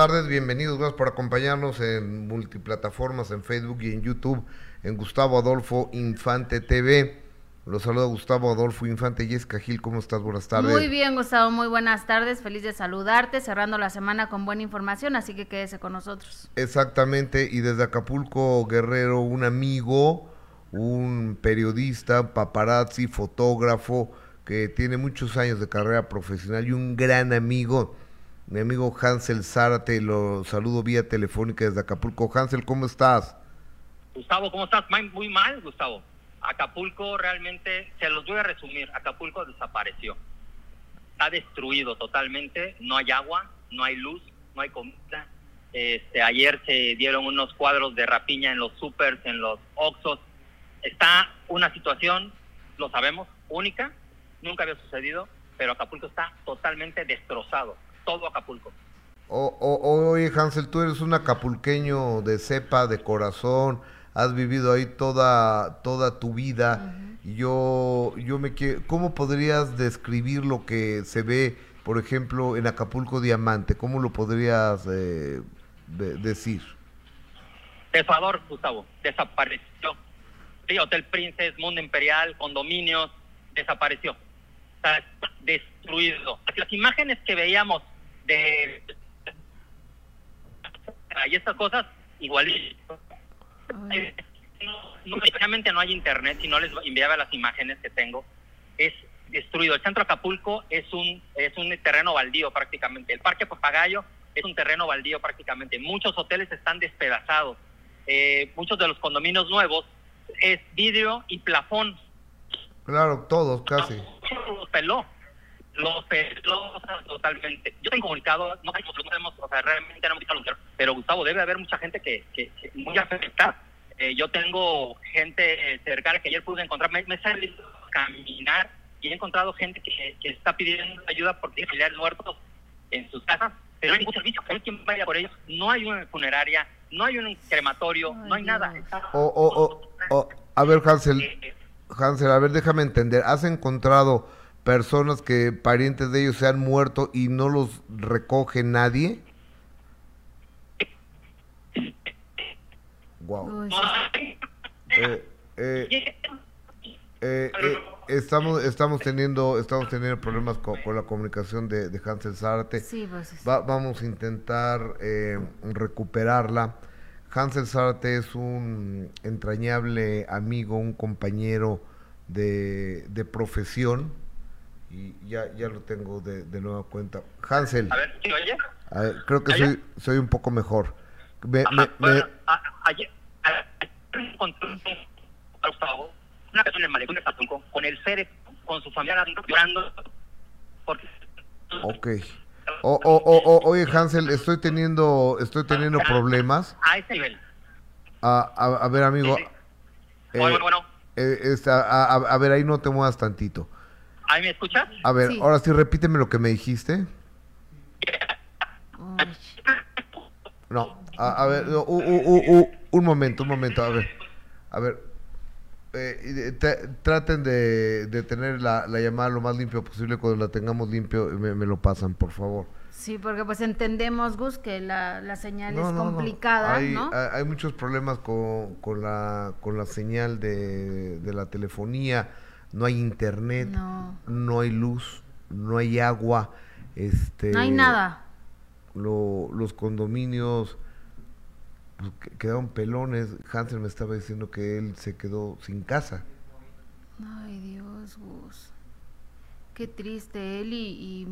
Buenas tardes, bienvenidos, gracias por acompañarnos en multiplataformas, en Facebook y en YouTube, en Gustavo Adolfo Infante TV. Los saluda Gustavo Adolfo Infante. Jessica Gil, ¿cómo estás? Buenas tardes. Muy bien, Gustavo, muy buenas tardes. Feliz de saludarte, cerrando la semana con buena información, así que quédese con nosotros. Exactamente, y desde Acapulco, Guerrero, un amigo, un periodista, paparazzi, fotógrafo, que tiene muchos años de carrera profesional y un gran amigo mi amigo Hansel Zárate, lo saludo vía telefónica desde Acapulco. Hansel, ¿cómo estás? Gustavo, ¿cómo estás? Muy mal, Gustavo. Acapulco realmente, se los voy a resumir, Acapulco desapareció. Está destruido totalmente, no hay agua, no hay luz, no hay comida. Este, ayer se dieron unos cuadros de rapiña en los supers, en los oxos. Está una situación, lo sabemos, única, nunca había sucedido, pero Acapulco está totalmente destrozado todo Acapulco. oye, Hansel, tú eres un acapulqueño de cepa, de corazón, has vivido ahí toda, toda tu vida. y Yo, yo me quiero, ¿cómo podrías describir lo que se ve, por ejemplo, en Acapulco Diamante? ¿Cómo lo podrías eh, decir? Desador, Gustavo, desapareció. Sí, Hotel Princess, Mundo Imperial, condominios, desapareció. Está destruido. Las imágenes que veíamos de y estas cosas igual no, precisamente no hay internet si no les enviaba las imágenes que tengo es destruido. El centro Acapulco es un es un terreno baldío prácticamente. El parque Papagayo es un terreno baldío prácticamente. Muchos hoteles están despedazados. Eh, muchos de los condominios nuevos es vidrio y plafón. Claro todos casi. Los peló los pelos totalmente. Yo tengo comunicado, no, no o sea, realmente no hemos visto pero Gustavo, debe haber mucha gente que, que, muy afectada. Eh, yo tengo gente cercana que ayer pude encontrar, me, he salido a caminar y he encontrado gente que, que está pidiendo ayuda porque tiene familiares muertos en sus casas, pero no hay ningún servicio, no hay quien vaya por ellos, no hay una funeraria, no hay un crematorio, no hay nada. a ver, Hansel, eh, eh. Hansel, a ver, déjame entender, ¿has encontrado personas que parientes de ellos se han muerto y no los recoge nadie? Wow. Eh, eh, eh, estamos estamos teniendo estamos teniendo problemas con, la comunicación de, de Hansel Zárate. Pues, vamos a intentar recuperarla. Hansel Zárate es un entrañable amigo, un compañero de, de profesión y ya, ya lo tengo de, de nueva cuenta. Hansel. A ver, ¿sí oye? A ver, creo que soy, soy un poco mejor. Me, Ajá, me, bueno, me... A, ayer, una persona en el malecón de Acapulco con el con su familia llorando. Porque... Ok. O, o, o, oye, Hansel, estoy teniendo, estoy teniendo problemas. A ese nivel. A, a, a ver, amigo. Sí, sí. Eh, bueno, bueno. Eh, está, a, a, ver, ahí no te muevas tantito. ¿Ahí me escuchas? A ver, sí. ahora sí repíteme lo que me dijiste. No, a, a ver, uh, uh, uh, un momento, un momento, a ver. A ver, eh, te, traten de, de tener la, la, llamada lo más limpio posible. Cuando la tengamos limpio, me, me, lo pasan, por favor. Sí, porque pues entendemos, Gus, que la, la señal no, es no, complicada, no. Hay, ¿no? Hay, muchos problemas con, con, la, con la señal de, de la telefonía no hay internet, no, no hay luz, no hay agua, este no hay nada. Lo, los condominios pues, quedaron pelones. Hansel me estaba diciendo que él se quedó sin casa. Ay, Dios, Gus. Qué triste él y, y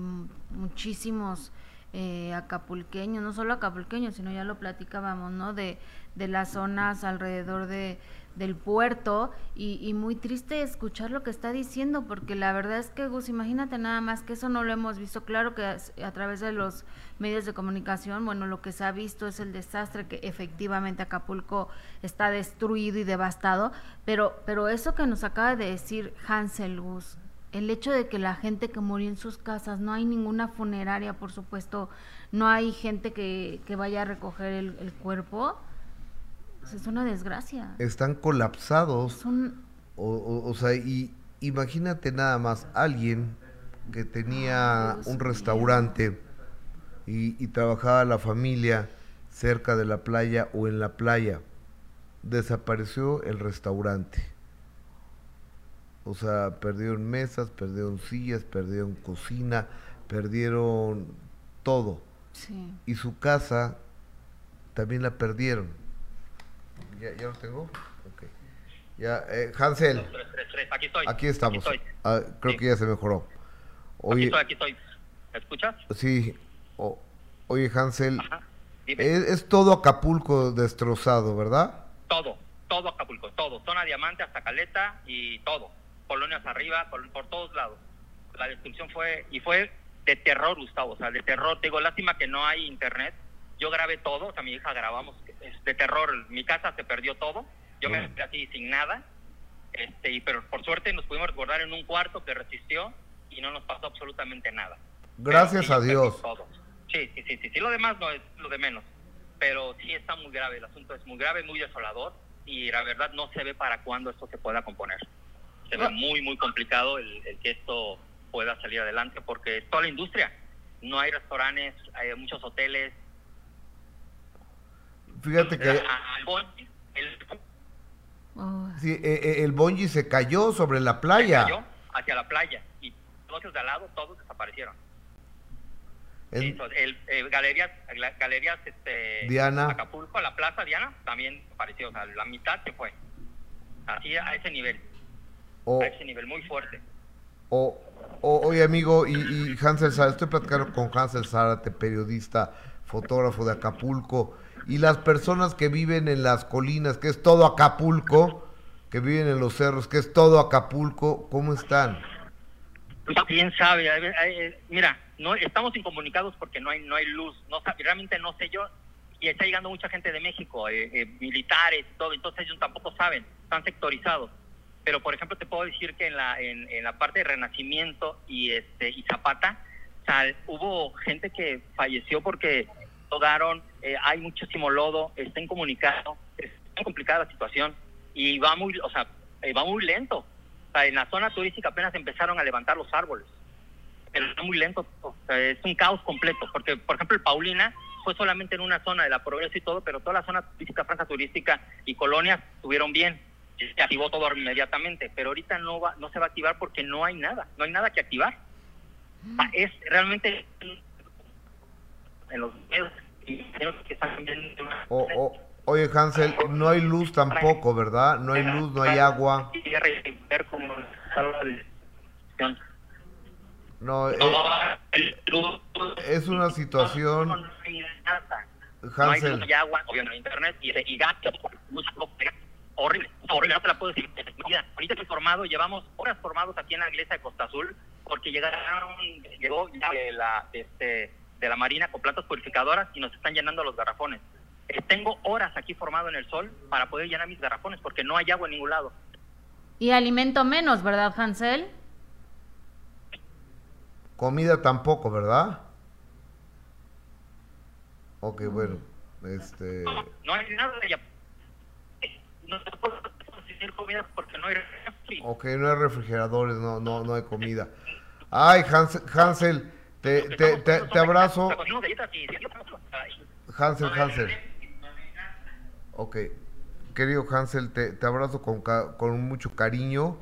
muchísimos eh, acapulqueños, no solo acapulqueños, sino ya lo platicábamos, ¿no? De, de las zonas alrededor de, del puerto y, y, muy triste escuchar lo que está diciendo porque la verdad es que Gus imagínate nada más que eso no lo hemos visto. Claro que a, través de los medios de comunicación bueno lo que se ha visto es el desastre que efectivamente Acapulco está destruido y devastado pero pero eso que nos acaba de decir Hansel Gus el hecho de que la gente que murió en sus casas no hay ninguna funeraria por supuesto no hay gente que, que vaya a recoger el, el cuerpo pues es una desgracia. Están colapsados. Son... O, o, o, sea, y imagínate nada más alguien que tenía un restaurante, y, y trabajaba la familia cerca de la playa o en la playa. Desapareció el restaurante. O sea, perdieron mesas, perdieron sillas, perdieron cocina, perdieron todo. Sí. Y su casa también la perdieron. ¿Ya, ya lo tengo? Ok. Ya, eh, Hansel, Tres, tres, tres, Aquí estoy. aquí estamos. Aquí estoy. Ah, creo Sí. que ya se mejoró. Aquí Oye, estoy, aquí estoy. ¿Me escuchas? sí. o- oye, Hansel, Ajá. Es, es todo Acapulco destrozado, ¿verdad? Todo, todo Acapulco, todo. Zona Diamante hasta Caleta y todo. Colonias arriba, col- por todos lados. La destrucción fue, y fue de terror, Gustavo, o sea, de terror. Te digo, lástima que no hay internet. Yo grabé todo, o sea, mi hija grabamos, es de terror. Mi casa se perdió todo. Yo me Mm. quedé así sin nada. Este, y, pero por suerte nos pudimos resguardar en un cuarto que resistió y no nos pasó absolutamente nada. Gracias Pero a Dios. todo. Sí, sí, sí, sí, sí. Lo demás no es lo de menos. Pero sí está muy grave. El asunto es muy grave, muy desolador. Y la verdad no se ve para cuándo esto se pueda componer. Se ve Ah. muy, muy complicado el, el que esto pueda salir adelante porque es toda la industria. No hay restaurantes, hay muchos hoteles. Fíjate que el- el- Oh, sí, eh, eh, el bonji se cayó sobre la playa. cayó hacia la playa y negocios de al lado todos desaparecieron. So- el, eh, galerías, galerías este, Diana. Acapulco, la Plaza Diana, también apareció, o sea, la mitad se fue. Así a ese nivel, o, a ese nivel muy fuerte. o- o- oye, amigo, y, y Hansel Zárate, estoy platicando con Hansel Zárate, periodista, fotógrafo de Acapulco, y las personas que viven en las colinas, que es todo Acapulco, que viven en los cerros, que es todo Acapulco, ¿cómo están? Pues, ¿Quién sabe? Ver, eh, mira, no estamos incomunicados porque no hay no hay luz. No realmente no sé yo. Y está llegando mucha gente de México, eh, eh, militares y todo. Entonces ellos tampoco saben, están sectorizados. Pero por ejemplo te puedo decir que en la en, la parte de Renacimiento y este y Zapata, o hubo gente que falleció porque rodaron, eh, hay muchísimo lodo, está incomunicado, está complicada la situación y va muy, o sea, eh, va muy lento. En la zona turística apenas empezaron a levantar los árboles, pero está muy lento. Es un caos completo, porque por ejemplo el Paulina fue solamente en una zona de la progreso y todo, pero toda la zona turística, franja turística y colonias estuvieron bien. Se activó todo inmediatamente, pero ahorita no va, no se va a activar porque no hay nada, no hay nada que activar. Es realmente en los medios que están viendo O, o- oye, Hansel, no hay luz tampoco, ¿verdad? No hay luz, no hay agua. Y. No, eh, es una situación, Hansel. no hay agua, obviamente no internet y, y horrible, horrible, no te la puedo decir. Ahorita estoy formado, llevamos horas formados aquí en la iglesia de Costa Azul porque llegaron, llegó la, este, de la Marina con plantas purificadoras y nos están llenando los garrafones. Eh, tengo horas aquí formado en el sol para poder llenar mis garrafones porque no hay agua en ningún lado. Y alimento menos, ¿verdad, Hansel? Comida tampoco, ¿verdad? Ok, bueno, este... No hay nada. No te puedo conseguir comida porque no hay refri. Ok, no hay refrigeradores, no, no, no hay comida. Ay, Hansel, Hansel te, te, te, te abrazo. Hansel, Hansel. Ok, querido Hansel, te, te abrazo con, con mucho cariño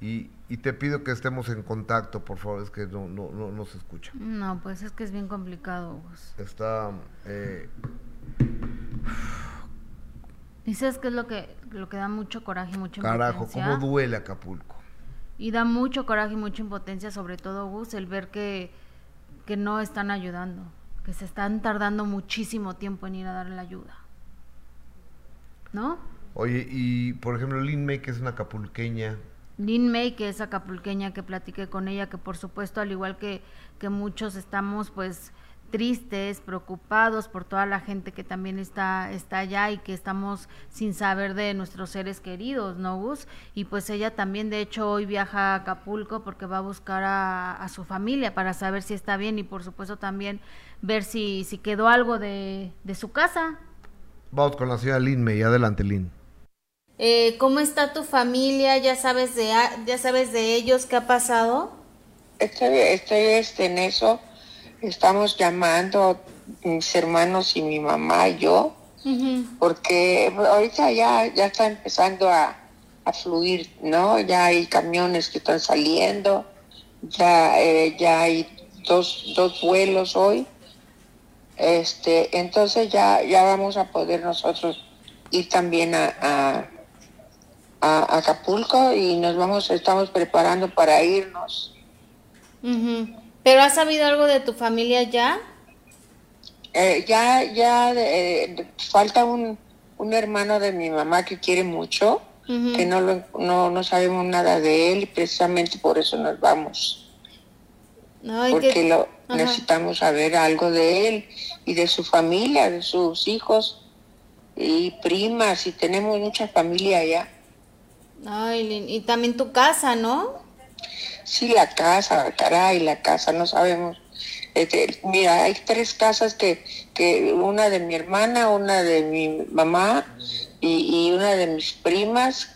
y, y te pido que estemos en contacto, por favor, es que no, no, no, no se escucha. No, pues es que es bien complicado. Gus. Está... eh, ¿Y sabes qué es lo que, lo que da mucho coraje y mucha carajo, impotencia? cómo duele Acapulco. Y da mucho coraje y mucha impotencia, sobre todo, Gus, el ver que, que no están ayudando, que se están tardando muchísimo tiempo en ir a darle la ayuda. ¿No? Oye, y por ejemplo, Lin May, que es una acapulqueña, Lin May, que es acapulqueña, que platiqué con ella, que por supuesto, al igual que, que muchos estamos pues tristes, preocupados por toda la gente que también está, está allá y que estamos sin saber de nuestros seres queridos, ¿no, Gus? Y pues ella también, de hecho, hoy viaja a Acapulco porque va a buscar a, a su familia para saber si está bien y por supuesto también ver si, si quedó algo de, de su casa. vamos con la señora Lin May, adelante Lin. Eh, ¿Cómo está tu familia? ¿Ya sabes de, a- ya sabes de ellos qué ha pasado? Estoy, estoy este, en eso. Estamos llamando mis hermanos y mi mamá y yo, porque ahorita ya, ya está empezando a, a, fluir, ¿no? Ya hay camiones que están saliendo, ya, eh, ya hay dos, dos vuelos hoy. Este, entonces ya, ya vamos a poder nosotros ir también a, a, a Acapulco y nos vamos, estamos preparando para irnos. ¿Pero has sabido algo de tu familia ya? Eh, ya, ya eh, falta un, un, hermano de mi mamá que quiere mucho, que no, lo, no, no sabemos nada de él y precisamente por eso nos vamos. Porque lo, necesitamos saber algo de él y de su familia, de sus hijos y primas, y tenemos mucha familia allá. Ay, y también tu casa, ¿no? Sí, la casa, caray, la casa, no sabemos. Este, mira, hay tres casas que, que una de mi hermana, una de mi mamá y, una de mis primas,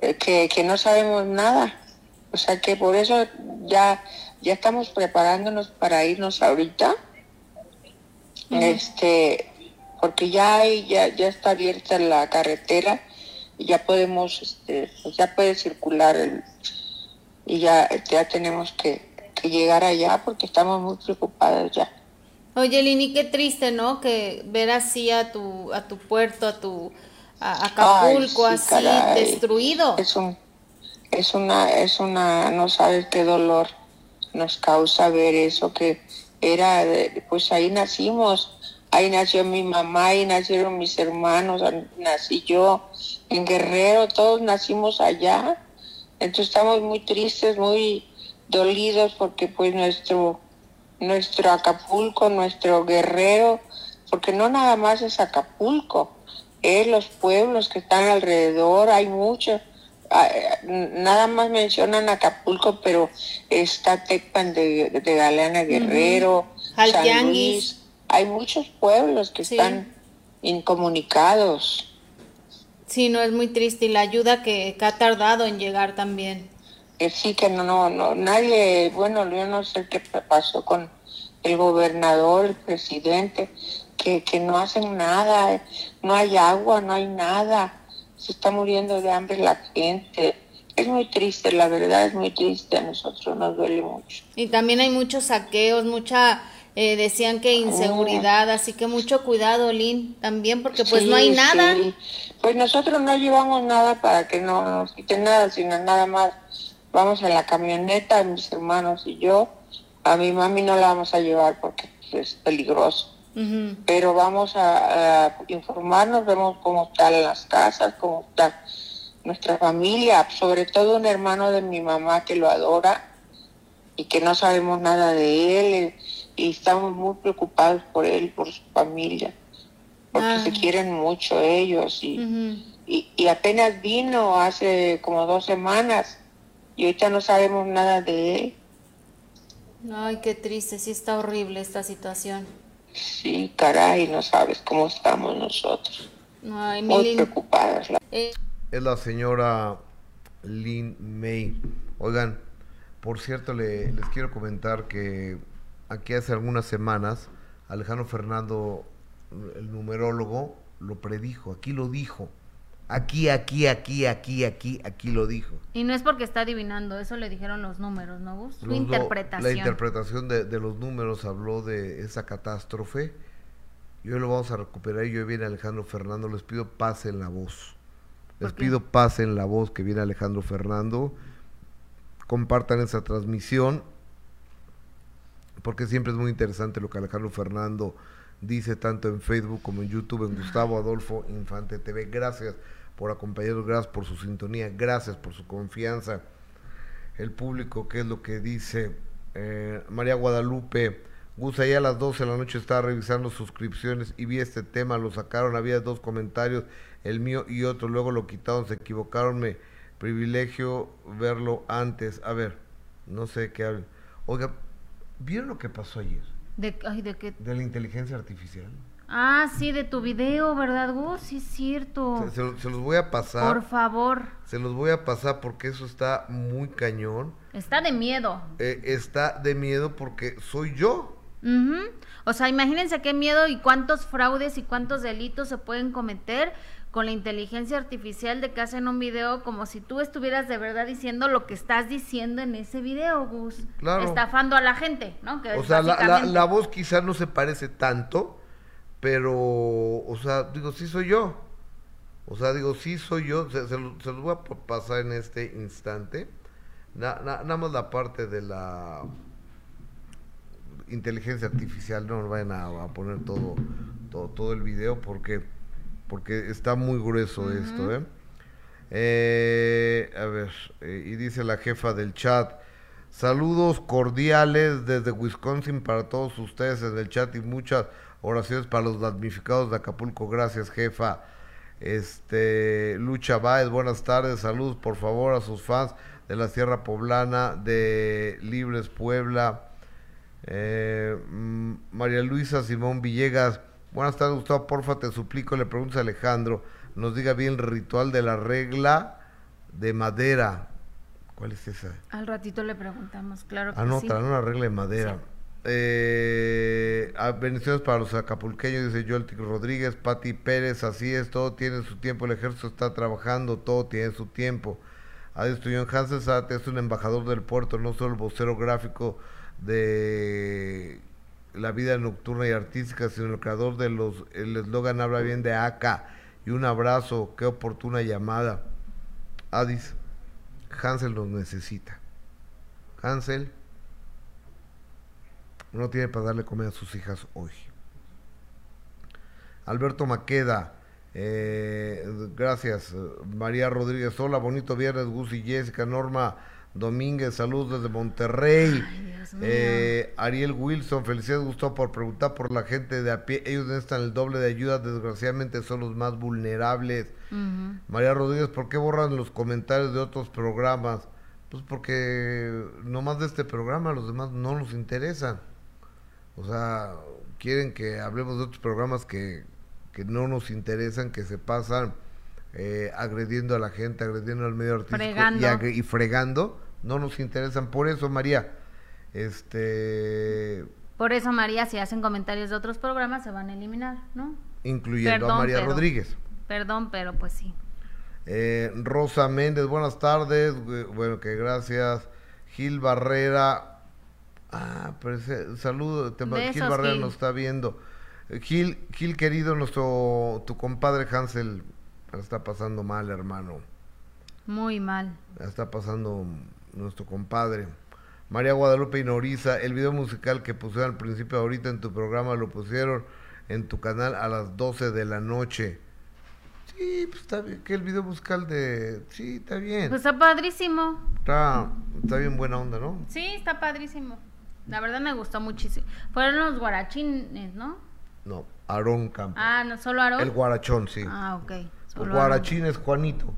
eh, que, que, no sabemos nada. O sea que por eso ya, ya estamos preparándonos para irnos ahorita. Este, porque ya hay, ya, ya está abierta la carretera y ya podemos, este, ya puede circular el, y ya, ya tenemos que, llegar allá porque estamos muy preocupados ya. Oye, Lini, qué triste, ¿no? Que ver así a tu, a tu puerto, a tu a Acapulco, así destruido. Es un, es una, es una, no sabes qué dolor nos causa ver eso que era, pues ahí nacimos, ahí nació mi mamá, ahí nacieron mis hermanos, nací yo, en Guerrero, todos nacimos allá entonces estamos muy tristes, muy dolidos porque pues nuestro, nuestro Acapulco, nuestro guerrero, porque no nada más es Acapulco, es los pueblos que están alrededor, hay muchos, ah, nada más mencionan Acapulco, pero está Tecpan de, de Galeana Guerrero, San Luis, hay muchos pueblos que están incomunicados. Sí, no, es muy triste y la ayuda que, ha tardado en llegar también. Eh, sí, que no, no, no, nadie, bueno, yo no sé qué pasó con el gobernador, el presidente, que, que no hacen nada, no hay agua, no hay nada, se está muriendo de hambre la gente. Es muy triste, la verdad es muy triste, a nosotros nos duele mucho. Y también hay muchos saqueos, mucha eh, decían que inseguridad, así que mucho cuidado, Lin, también porque pues no hay nada. Pues nosotros no llevamos nada para que no nos quiten nada, sino nada más vamos en la camioneta, mis hermanos y yo. A mi mami no la vamos a llevar porque es peligroso. Pero vamos a, informarnos, vemos cómo están las casas, cómo está nuestra familia, sobre todo un hermano de mi mamá que lo adora y que no sabemos nada de él y estamos muy preocupados por él, por su familia, porque se quieren mucho ellos y, y, apenas vino hace como dos semanas y ahorita no sabemos nada de él. Ay, qué triste, sí está horrible esta situación. Sí, caray, no sabes cómo estamos nosotros. Ay, muy preocupadas. Eh. Es la señora Lynn May. Oigan, por cierto, le, les quiero comentar que aquí hace algunas semanas, Alejandro Fernando, el numerólogo, lo predijo, aquí lo dijo. Aquí, aquí, aquí, aquí, aquí, aquí lo dijo. Y no es porque está adivinando, eso le dijeron los números, ¿no, Gus? Su interpretación. La interpretación de, los números habló de esa catástrofe. Y hoy lo vamos a recuperar. Y hoy viene Alejandro Fernando. Les pido paz en la voz. Les pido paz en la voz que viene Alejandro Fernando. Compartan esa transmisión porque siempre es muy interesante lo que Alejandro Fernando dice tanto en Facebook como en YouTube, en Gustavo Adolfo Infante TV. Gracias por acompañarnos, gracias por su sintonía, gracias por su confianza. El público, ¿qué es lo que dice? Eh, María Guadalupe, Gus, ahí a las 12 de la noche estaba revisando suscripciones y vi este tema, lo sacaron, había dos comentarios, el mío y otro, luego lo quitaron, se equivocaron, me privilegio verlo antes. A ver, no sé qué hablan. Oiga, ¿Vieron lo que pasó ayer? ¿De, ¿De qué? De la inteligencia artificial. Ah, sí, de tu video, ¿verdad, Gus? Sí, es cierto. Se, los voy a pasar. Por favor. Se los voy a pasar porque eso está muy cañón. Está de miedo. Eh, está de miedo porque soy yo. O sea, imagínense qué miedo y cuántos fraudes y cuántos delitos se pueden cometer con la inteligencia artificial de que hacen un video como si tú estuvieras de verdad diciendo lo que estás diciendo en ese video, Gus. Claro. Estafando a la gente, ¿no? o sea, la, voz quizás no se parece tanto, pero, o sea, digo, sí soy yo. O sea, digo, sí soy yo. Se, los voy a pasar en este instante. nada más la parte de la inteligencia artificial, no vayan a, poner todo, todo, todo, el video porque, porque está muy grueso esto, ¿eh? ¿eh? a ver, eh, y dice la jefa del chat, saludos cordiales desde Wisconsin para todos ustedes en el chat y muchas oraciones para los damnificados de Acapulco, gracias jefa. Este, Lucha Baez, buenas tardes, saludos por favor a sus fans de la Sierra Poblana, de Libres Puebla, eh, mm, María Luisa Simón Villegas, buenas tardes Gustavo, porfa te suplico, le pregunto a Alejandro, nos diga bien el ritual de la regla de madera. ¿Cuál es esa? Al ratito le preguntamos, claro que Anota, sí. ¿no? La regla de madera. Eh, ah, bendiciones para los acapulqueños, dice Joel Rodríguez, Pati Pérez, así es, todo tiene su tiempo, el ejército está trabajando, todo tiene su tiempo. Adiós, Hansen es un embajador del puerto, no solo el vocero gráfico de la vida nocturna y artística, sino el creador de los, el eslogan habla bien de acá y un abrazo, qué oportuna llamada. Adis, Hansel nos necesita. Hansel no tiene para darle comida a sus hijas hoy. Alberto Maqueda, eh, gracias. María Rodríguez, hola, bonito viernes, Gus y Jessica, Norma Domínguez, saludos desde Monterrey. Eh, Ariel Wilson, felicidades Gustavo por preguntar por la gente de a pie. Ellos necesitan el doble de ayuda, desgraciadamente son los más vulnerables. María Rodríguez, ¿por qué borran los comentarios de otros programas? Pues porque no más de este programa, los demás no nos interesan. O sea, quieren que hablemos de otros programas que, que no nos interesan, que se pasan eh, agrediendo a la gente, agrediendo al medio artístico Y, fregando, no nos interesan. Por eso, María, este... Por eso, María, si hacen comentarios de otros programas, se van a eliminar, ¿no? Incluyendo a María Rodríguez. Perdón, pero pues sí. Eh, Rosa Méndez, buenas tardes. Bueno, que gracias. Gil Barrera. Ah, saludo. Gil Barrera nos está viendo. Gil, Gil querido, nuestro tu compadre Hansel está pasando mal, hermano. Muy mal. está pasando nuestro compadre. María Guadalupe Inoriza, el video musical que pusieron al principio ahorita en tu programa lo pusieron en tu canal a las 12 de la noche. Sí, pues está bien, que el video musical de... Sí, está bien. Pues está padrísimo. Está, está bien buena onda, ¿no? Sí, está padrísimo. La verdad me gustó muchísimo. Fueron los guarachines, ¿no? No, Aarón Campos. Ah, ¿no solo Aarón? El guarachón, sí. Ah, ok. Guarachín es Juanito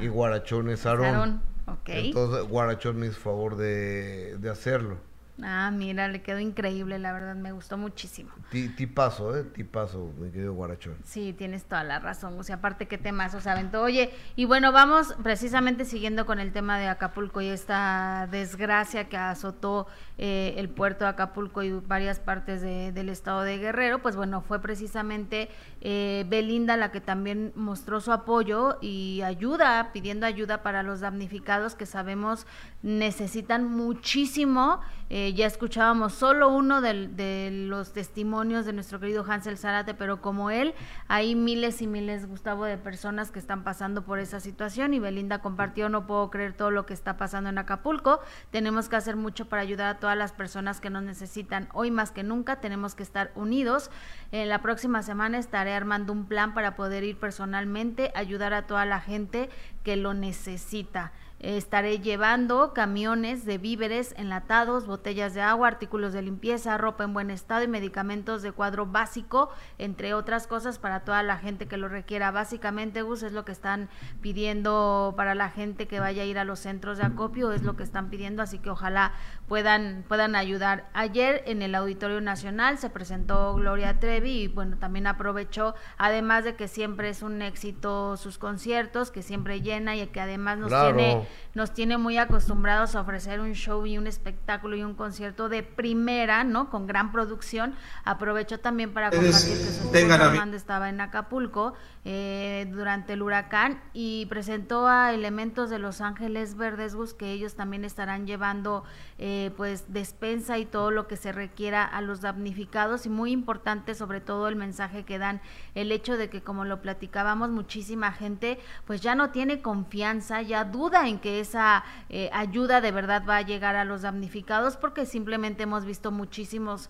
y Guarachón es Aarón. Okay. Entonces Guarachón me hizo favor de, de hacerlo. Ah, mira, le quedó increíble, la verdad, me gustó muchísimo. Tipazo, ¿eh? Tipazo, mi querido Guarachón. Sí, tienes toda la razón, o sea, aparte qué temas, o sea, aventó. Oye, y bueno, vamos precisamente siguiendo con el tema de Acapulco y esta desgracia que azotó eh, el puerto de Acapulco y varias partes del estado de Guerrero, pues bueno, fue precisamente eh, Belinda la que también mostró su apoyo y ayuda, pidiendo ayuda para los damnificados que sabemos necesitan muchísimo. Eh, ya escuchábamos solo uno de, los testimonios de nuestro querido Hansel Zárate, pero como él, hay miles y miles, Gustavo, de personas que están pasando por esa situación y Belinda compartió, no puedo creer todo lo que está pasando en Acapulco, tenemos que hacer mucho para ayudar a todas las personas que nos necesitan. Hoy más que nunca tenemos que estar unidos. En la próxima semana estaré armando un plan para poder ir personalmente, ayudar a toda la gente que lo necesita. Estaré llevando camiones de víveres enlatados, botellas de agua, artículos de limpieza, ropa en buen estado y medicamentos de cuadro básico, entre otras cosas para toda la gente que lo requiera. Básicamente, Gus, es lo que están pidiendo para la gente que vaya a ir a los centros de acopio, es lo que están pidiendo, así que ojalá puedan, puedan ayudar. Ayer en el Auditorio Nacional se presentó Gloria Trevi y bueno, también aprovechó, además de que siempre es un éxito sus conciertos, que siempre llena y que además nos tiene nos tiene muy acostumbrados a ofrecer un show y un espectáculo y un concierto de primera, ¿no? Con gran producción. Aprovecho también para compartir que su estaba en Acapulco eh, durante el huracán y presentó a elementos de Los Ángeles Verdes Bus que ellos también estarán llevando eh, pues despensa y todo lo que se requiera a los damnificados. Y muy importante sobre todo el mensaje que dan el hecho de que como lo platicábamos muchísima gente pues ya no tiene confianza ya duda en que esa eh, ayuda de verdad va a llegar a los damnificados porque simplemente hemos visto muchísimos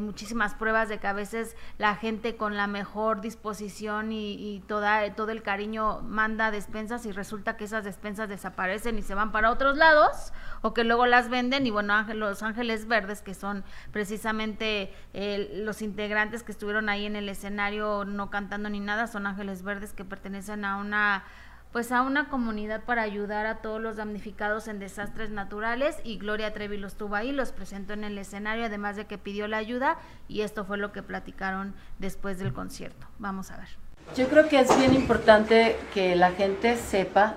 muchísimas pruebas de que a veces la gente con la mejor disposición y, y toda, todo el cariño manda despensas y resulta que esas despensas desaparecen y se van para otros lados o que luego las venden y bueno, los Ángeles Verdes que son precisamente eh, los integrantes que estuvieron ahí en el escenario no cantando ni nada, son Ángeles Verdes que pertenecen a una pues a una comunidad para ayudar a todos los damnificados en desastres naturales y Gloria Trevi los tuvo ahí, los presentó en el escenario, además de que pidió la ayuda y esto fue lo que platicaron después del concierto. Vamos a ver. Yo creo que es bien importante que la gente sepa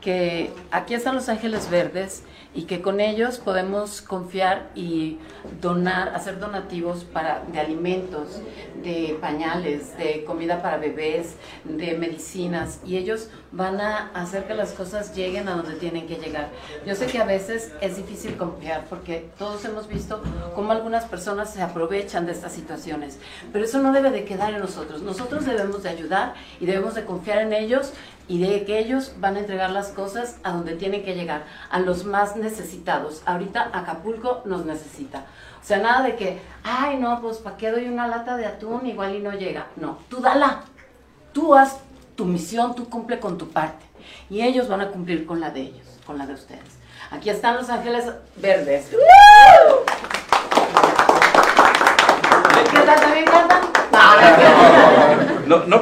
que aquí están los ángeles verdes y que con ellos podemos confiar y donar, hacer donativos para, de alimentos, de pañales, de comida para bebés, de medicinas y ellos van a hacer que las cosas lleguen a donde tienen que llegar. Yo sé que a veces es difícil confiar porque todos hemos visto cómo algunas personas se aprovechan de estas situaciones, pero eso no debe de quedar en nosotros. Nosotros debemos de ayudar y debemos de confiar en ellos y de que ellos van a entregar las cosas a donde tienen que llegar, a los más necesitados. Ahorita Acapulco nos necesita. O sea, nada de que, ay, no, pues ¿para qué doy una lata de atún? Igual y no llega. No, tú dala. Tú haz tu misión, tú cumple con tu parte. Y ellos van a cumplir con la de ellos, con la de ustedes. Aquí están los ángeles verdes. ¿Qué tal? ¿También cantan? No, no,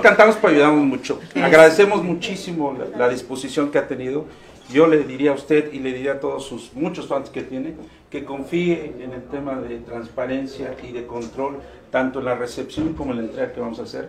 cantamos, pero ayudamos mucho. Agradecemos muchísimo la, disposición que ha tenido. Yo le diría a usted y le diría a todos sus muchos fans que tiene que confíe en el tema de transparencia y de control, tanto en la recepción como en la entrega que vamos a hacer.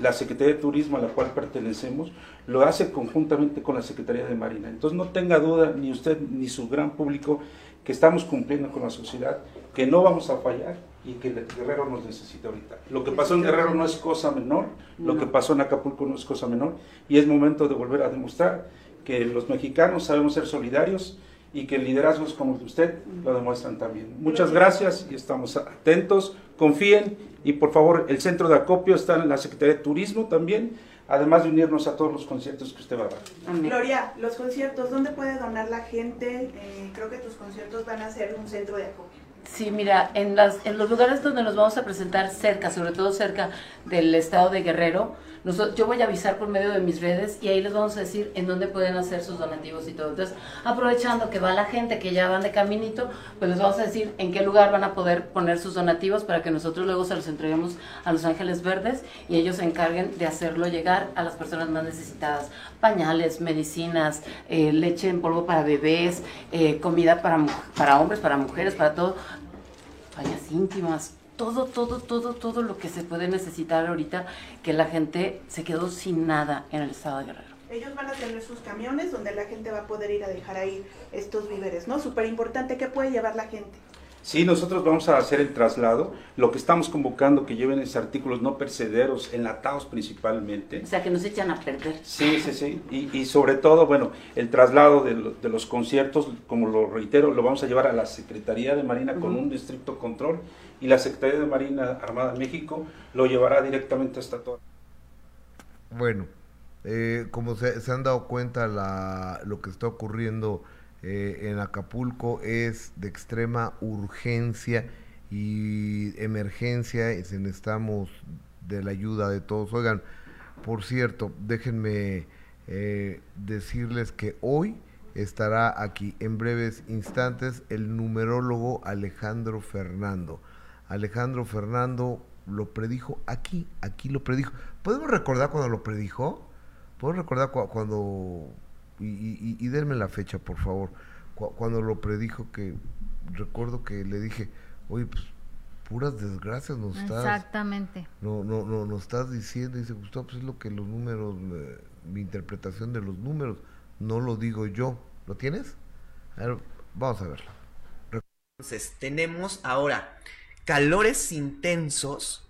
La Secretaría de Turismo a la cual pertenecemos lo hace conjuntamente con la Secretaría de Marina. Entonces no tenga duda, ni usted ni su gran público, que estamos cumpliendo con la sociedad, que no vamos a fallar y que Guerrero nos necesita ahorita. Lo que pasó en Guerrero no es cosa menor, lo que pasó en Acapulco no es cosa menor, y es momento de volver a demostrar que los mexicanos sabemos ser solidarios y que liderazgos como el de usted lo demuestran también. Muchas gracias y estamos atentos, confíen y por favor el centro de acopio está en la Secretaría de Turismo también, además de unirnos a todos los conciertos que usted va a dar. Gloria, los conciertos, ¿dónde puede donar la gente? Eh, creo que tus conciertos van a ser un centro de acopio. Sí, mira, en, las, en los lugares donde nos vamos a presentar cerca, sobre todo cerca del estado de Guerrero, yo voy a avisar por medio de mis redes y ahí les vamos a decir en dónde pueden hacer sus donativos y todo. Entonces, aprovechando que va la gente que ya van de caminito, pues les vamos a decir en qué lugar van a poder poner sus donativos para que nosotros luego se los entreguemos a Los Ángeles Verdes y ellos se encarguen de hacerlo llegar a las personas más necesitadas. Pañales, medicinas, eh, leche en polvo para bebés, eh, comida para, para hombres, para mujeres, para todo fallas íntimas, todo, todo, todo, todo lo que se puede necesitar ahorita que la gente se quedó sin nada en el estado de Guerrero. Ellos van a tener sus camiones donde la gente va a poder ir a dejar ahí estos víveres, ¿no? Súper importante, ¿qué puede llevar la gente? Sí, nosotros vamos a hacer el traslado. Lo que estamos convocando que lleven esos artículos no percederos, enlatados principalmente. O sea, que nos echan a perder. Sí, sí, sí. Y, sobre todo, bueno, el traslado de, los conciertos, como lo reitero, lo vamos a llevar a la Secretaría de Marina con un distrito control y la Secretaría de Marina Armada de México lo llevará directamente hasta todo. Bueno, eh, como se, se, han dado cuenta la, lo que está ocurriendo eh, en Acapulco es de extrema urgencia y emergencia y necesitamos de la ayuda de todos. Oigan, por cierto, déjenme eh, decirles que hoy estará aquí en breves instantes el numerólogo Alejandro Fernando. Alejandro Fernando lo predijo aquí, aquí lo predijo. ¿Podemos recordar cuando lo predijo? ¿Podemos recordar cuando y, y, denme la fecha, por favor. cuando lo predijo, que recuerdo que le dije, oye, pues puras desgracias nos estás. Exactamente. No, no, no, nos estás diciendo. Y dice, Gustavo, pues es lo que los números, mi interpretación de los números, no lo digo yo. ¿Lo tienes? A ver, vamos a verlo. Entonces, tenemos ahora calores intensos,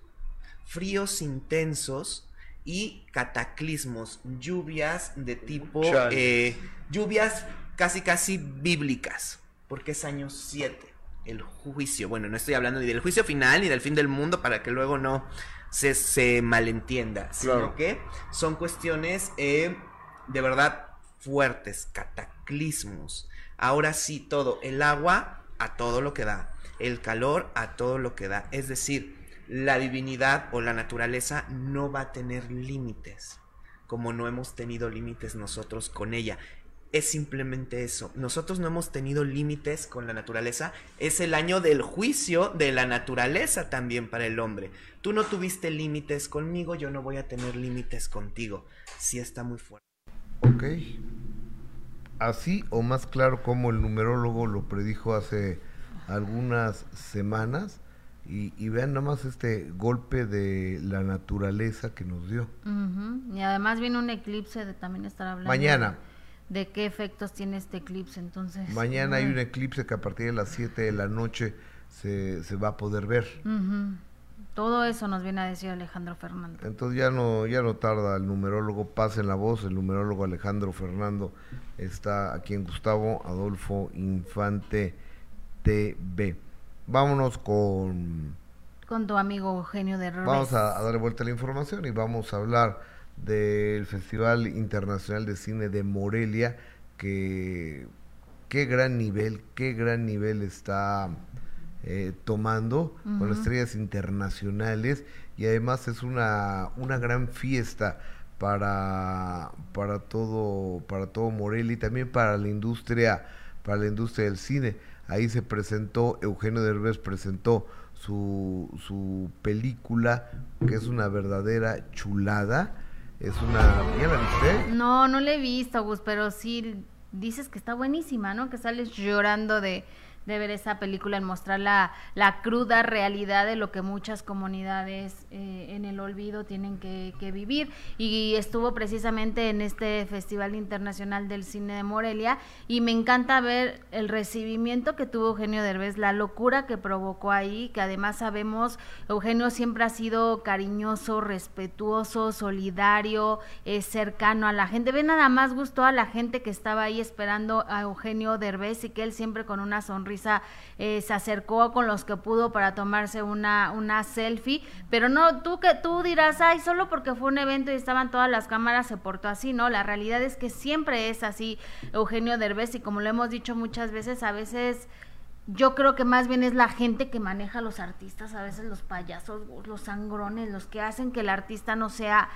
fríos intensos y cataclismos, lluvias de tipo, eh, lluvias casi casi bíblicas, porque es año 7, el juicio. Bueno, no estoy hablando ni del juicio final ni del fin del mundo para que luego no se, se malentienda, sino Claro. que son cuestiones eh, de verdad fuertes, cataclismos. Ahora sí, todo, el agua a todo lo que da, el calor a todo lo que da. Es decir, la divinidad o la naturaleza no va a tener límites, como no hemos tenido límites nosotros con ella. Es simplemente eso. Nosotros no hemos tenido límites con la naturaleza. Es el año del juicio de la naturaleza también para el hombre. Tú no tuviste límites conmigo, yo no voy a tener límites contigo. Sí está muy fuerte. Ok. Así o más claro como el numerólogo lo predijo hace algunas semanas. Y, y vean nada más este golpe de la naturaleza que nos dio. Ujú, Y además viene un eclipse de también estar hablando. Mañana. De, de qué efectos tiene este eclipse, entonces. Mañana hay un eclipse que a partir de las 7 de la noche se, se va a poder ver. Ujú. Todo eso nos viene a decir Alejandro Fernández. Entonces ya no, ya no tarda el numerólogo, pasen la voz, el numerólogo Alejandro Fernando está aquí en Gustavo Adolfo Infante TV. Vámonos con, Con tu amigo Eugenio de vamos a, a darle vuelta a la información y vamos a hablar del Festival Internacional de Cine de Morelia, que qué gran nivel, qué gran nivel está eh, tomando con estrellas internacionales y además es una, una gran fiesta para, para todo para todo Morelia y también para la industria para la industria del cine ahí se presentó Eugenio Derbez presentó su, su película que es una verdadera chulada es una ¿ya la viste? No, no le he visto, Gus, pero sí dices que está buenísima, ¿no? Que sales llorando de, de ver esa película, en mostrar la, la cruda realidad de lo que muchas comunidades eh, en el olvido tienen que, vivir. Y estuvo precisamente en este Festival Internacional del Cine de Morelia y me encanta ver el recibimiento que tuvo Eugenio Derbez, la locura que provocó ahí, que además sabemos, Eugenio siempre ha sido cariñoso, respetuoso, solidario, eh, cercano a la gente. Ve nada más gustó a la gente que estaba ahí esperando a Eugenio Derbez y que él siempre con una sonrisa eh, se acercó con los que pudo para tomarse una, una selfie. Pero no, tú que tú dirás, ay, solo porque fue un evento y estaban todas las cámaras se portó así, ¿no? La realidad es que siempre es así Eugenio Derbez y como lo hemos dicho muchas veces, a veces yo creo que más bien es la gente que maneja a los artistas, a veces los payasos, los sangrones, los que hacen que el artista no sea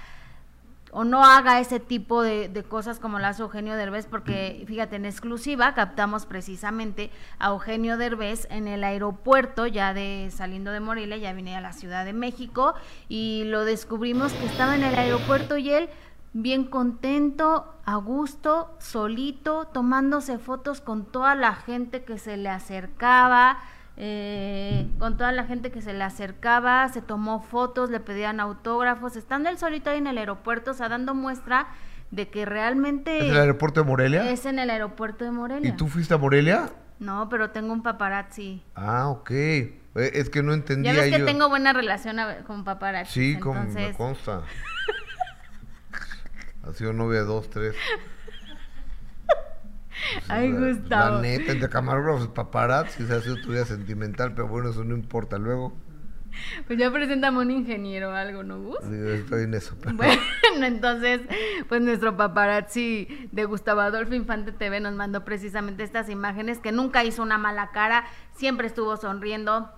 o no haga ese tipo de, de cosas como las hace Eugenio Derbez, porque fíjate, en exclusiva captamos precisamente a Eugenio Derbez en el aeropuerto, ya de saliendo de Morelia, ya vine a la Ciudad de México, y lo descubrimos que estaba en el aeropuerto y él bien contento, a gusto, solito, tomándose fotos con toda la gente que se le acercaba, eh, con toda la gente que se le acercaba, se tomó fotos, le pedían autógrafos, estando él solito ahí en el aeropuerto, o sea, dando muestra de que realmente ¿Es el aeropuerto de Morelia? es en el aeropuerto de Morelia. ¿Y tú fuiste a Morelia? No, pero tengo un paparazzi. Ah, ok. Eh, Es que no entendía Ya ves que yo. tengo buena relación a- con paparazzi. Sí, como me entonces, consta. ha sido novia de dos, tres. Ay, Gustavo. La neta, entre camarógrafos, paparazzi, se ha sido tu vida sentimental, pero bueno, eso no importa. Luego, Pues ya preséntame un ingeniero o algo, ¿no, Gus? digo, estoy en eso. pero- Bueno, entonces, pues nuestro paparazzi de Gustavo Adolfo Infante TV nos mandó precisamente estas imágenes que nunca hizo una mala cara, siempre estuvo sonriendo,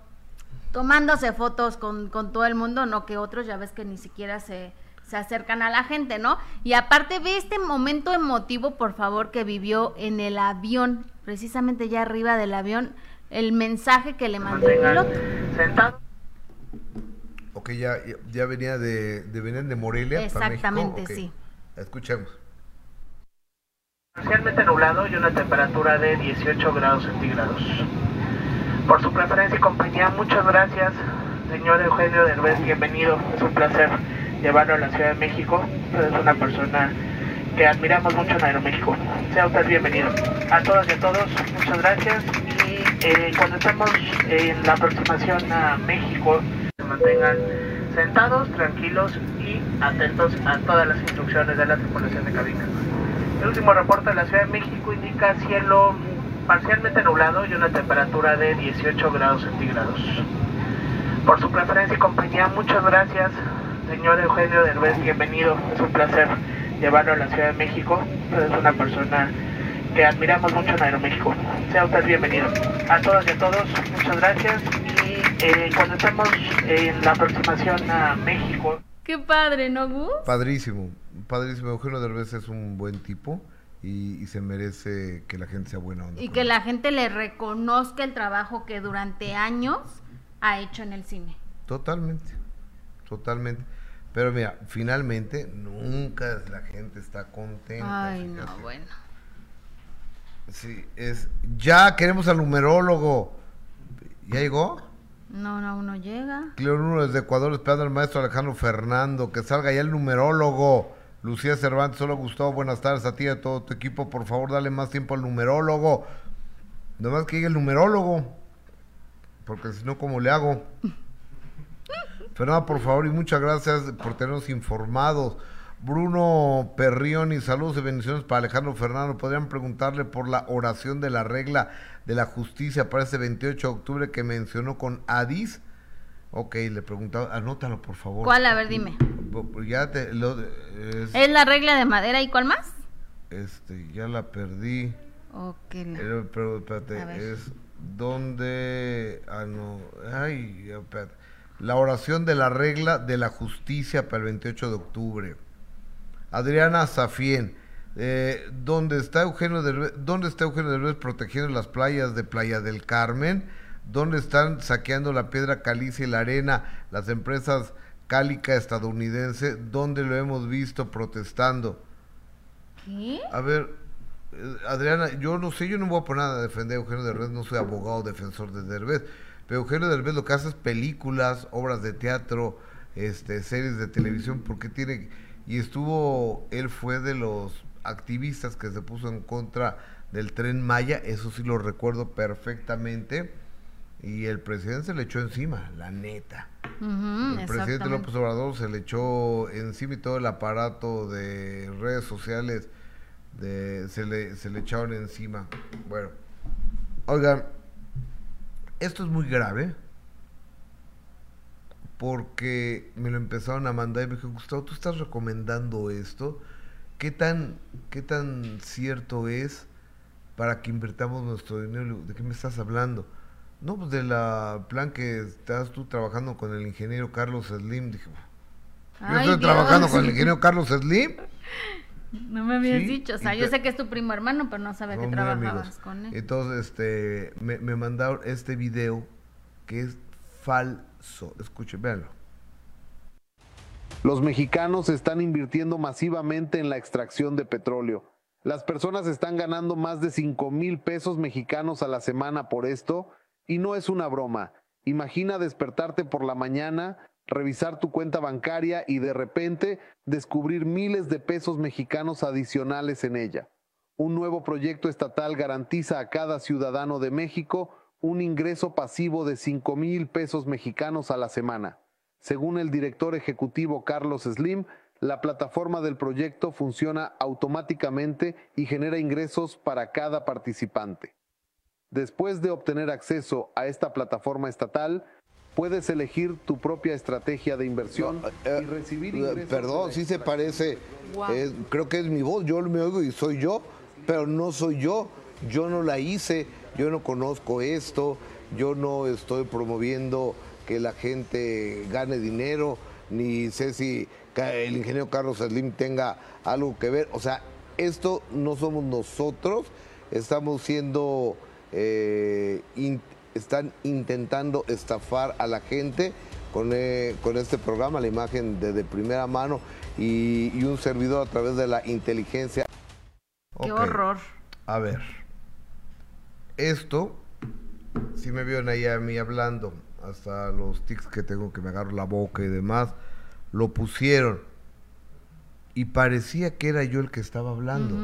tomándose fotos con, con todo el mundo, no que otros, ya ves que ni siquiera se, se acercan a la gente, ¿no? Y aparte ve este momento emotivo, por favor, que vivió en el avión, precisamente ya arriba del avión, el mensaje que le mandó el piloto. Ok, ya, ya, venía de, de venían de Morelia. para México? Exactamente, sí. Escuchemos. Parcialmente nublado y una temperatura de 18 grados centígrados. Por su preferencia y compañía, muchas gracias, señor Eugenio Derbez, bienvenido. Es un placer llevarlo a la Ciudad de México. Usted es una persona que admiramos mucho en Aeroméxico. Sea usted bienvenido. A todas y a todos, muchas gracias. Y eh, cuando estemos en la aproximación a México, se mantengan sentados, tranquilos y atentos a todas las instrucciones de la tripulación de cabina. El último reporte de la Ciudad de México indica cielo parcialmente nublado y una temperatura de 18 grados centígrados. Por su preferencia y compañía, muchas gracias, señor Eugenio Derbez, bienvenido. Es un placer llevarlo a la Ciudad de México. Usted es una persona que admiramos mucho en Aeroméxico. Sea usted bienvenido. A todas y a todos, muchas gracias. Y eh, cuando estemos en la aproximación a México. Qué padre, ¿no, Gus? Padrísimo, padrísimo. Eugenio Derbez es un buen tipo y, y se merece que la gente sea buena onda. Y que él. la gente le reconozca el trabajo que durante años ha hecho en el cine. Totalmente, totalmente. Pero mira, finalmente nunca la gente está contenta. Ay, no, bueno. Sí, es. Ya queremos al numerólogo. ¿Ya llegó? No, no, aún no llega. Cleo uno desde Ecuador esperando al maestro Alejandro Fernando. Que salga ya el numerólogo. Lucía Cervantes, solo Gustavo, buenas tardes a ti y a todo tu equipo. Por favor, dale más tiempo al numerólogo. Nomás que llegue el numerólogo. Porque si no, ¿cómo le hago? Fernanda, por favor, y muchas gracias por tenernos informados. Bruno Perrioni, saludos y bendiciones para Alejandro Fernando. ¿Podrían preguntarle por la oración de la regla de la justicia para este 28 de octubre que mencionó con Adis? Ok, le preguntaba, anótalo por favor. ¿Cuál? A ver, dime. Ya te, lo, es- ¿Es la regla de madera y cuál más? este, ya la perdí. Ok. Pero, pero, espérate, es donde. Ah, no. Ay, espérate. La oración de la regla de la justicia para el 28 de octubre. Adriana Zafien. Eh, ¿Dónde está Eugenio Derbez, ¿Dónde está Eugenio Derbez protegiendo las playas de Playa del Carmen? ¿Dónde están saqueando la piedra caliza y la arena las empresas cálica estadounidense? ¿Dónde lo hemos visto protestando? ¿Qué? A ver, eh, Adriana, yo no sé, yo no voy a poner a defender a Eugenio Derbez, no soy abogado defensor de Derbez, pero Eugenio Derbez lo que hace es películas, obras de teatro, este, series de televisión, porque tiene, y estuvo, él fue de los activistas que se puso en contra del tren Maya, eso sí lo recuerdo perfectamente, y el presidente se le echó encima, la neta. El presidente. López Obrador se le echó encima y todo el aparato de redes sociales de, se, le, se le echaron encima. Bueno, oigan, esto es muy grave porque me lo empezaron a mandar y me dijo, Gustavo, ¿tú estás recomendando esto? ¿Qué tan, qué tan cierto es para que invertamos nuestro dinero? ¿De qué me estás hablando? No, pues de la plan que estás tú trabajando con el ingeniero Carlos Slim. Dije, yo Ay, estoy trabajando con el ingeniero Carlos Slim. No me habías Sí, dicho, o sea, y yo te- sé que es tu primo hermano, pero no sabía que trabajabas amigos. con él. Entonces, este, me, me mandaron este video que es falso. Escuchen, véanlo. Los mexicanos están invirtiendo masivamente en la extracción de petróleo. Las personas están ganando más de 5 mil pesos mexicanos a la semana por esto y no es una broma. Imagina despertarte por la mañana, revisar tu cuenta bancaria y de repente descubrir miles de pesos mexicanos adicionales en ella. Un nuevo proyecto estatal garantiza a cada ciudadano de México un ingreso pasivo de 5 mil pesos mexicanos a la semana. Según el director ejecutivo Carlos Slim, la plataforma del proyecto funciona automáticamente y genera ingresos para cada participante. Después de obtener acceso a esta plataforma estatal, puedes elegir tu propia estrategia de inversión y recibir ingresos. Eh, Perdón, sí se parece. Eh, creo que es mi voz. Yo me oigo y soy yo, pero no soy yo. Yo no la hice. Yo no conozco esto. Yo no estoy promoviendo que la gente gane dinero. Ni sé si el ingeniero Carlos Slim tenga algo que ver. O sea, esto no somos nosotros. Estamos siendo. eh, in- están intentando estafar a la gente con, eh, con este programa, la imagen de, de primera mano y, y un servidor a través de la inteligencia. Qué horror. A ver, esto, si me vieron ahí a mí hablando, hasta los tics que tengo que me agarro la boca y demás, lo pusieron. y parecía que era yo el que estaba hablando.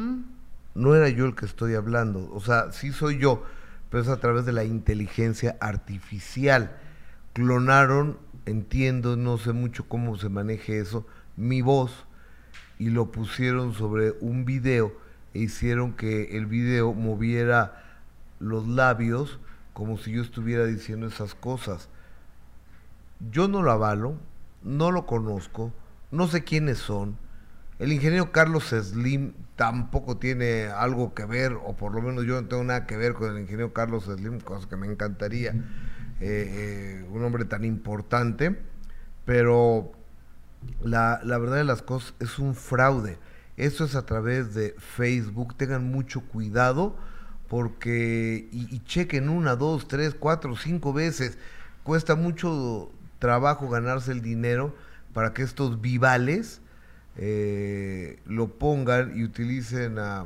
No era yo el que estoy hablando. O sea, sí soy yo, pero es a través de la inteligencia artificial. Clonaron, entiendo, no sé mucho cómo se maneje eso, mi voz y lo pusieron sobre un video e hicieron que el video moviera los labios como si yo estuviera diciendo esas cosas. Yo no lo avalo, no lo conozco, no sé quiénes son. El ingeniero Carlos Slim tampoco tiene algo que ver, o por lo menos yo no tengo nada que ver con el ingeniero Carlos Slim, cosa que me encantaría, eh, eh, un hombre tan importante, pero la, la verdad de las cosas es un fraude. Eso es a través de Facebook, tengan mucho cuidado porque, y, y chequen una, dos, tres, cuatro, cinco veces, cuesta mucho trabajo ganarse el dinero para que estos vivales eh, lo pongan y utilicen a,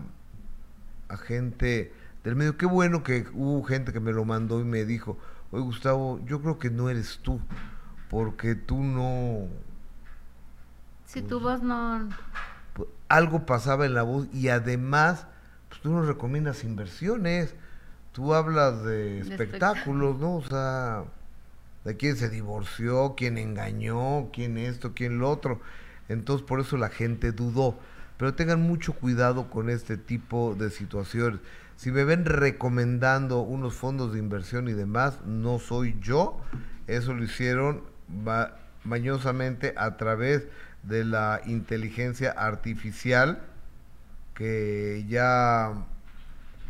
a gente del medio. Qué bueno que hubo gente que me lo mandó y me dijo, oye Gustavo, yo creo que no eres tú, porque tú no... Si tu voz no... pues, algo pasaba en la voz y además pues, tú nos recomiendas inversiones, tú hablas de espectáculos, ¿no? O sea, de quién se divorció, quién engañó, quién esto, quién lo otro. Entonces por eso la gente dudó. Pero tengan mucho cuidado con este tipo de situaciones. Si me ven recomendando unos fondos de inversión y demás, no soy yo. Eso lo hicieron ma- mañosamente a través de la inteligencia artificial que ya,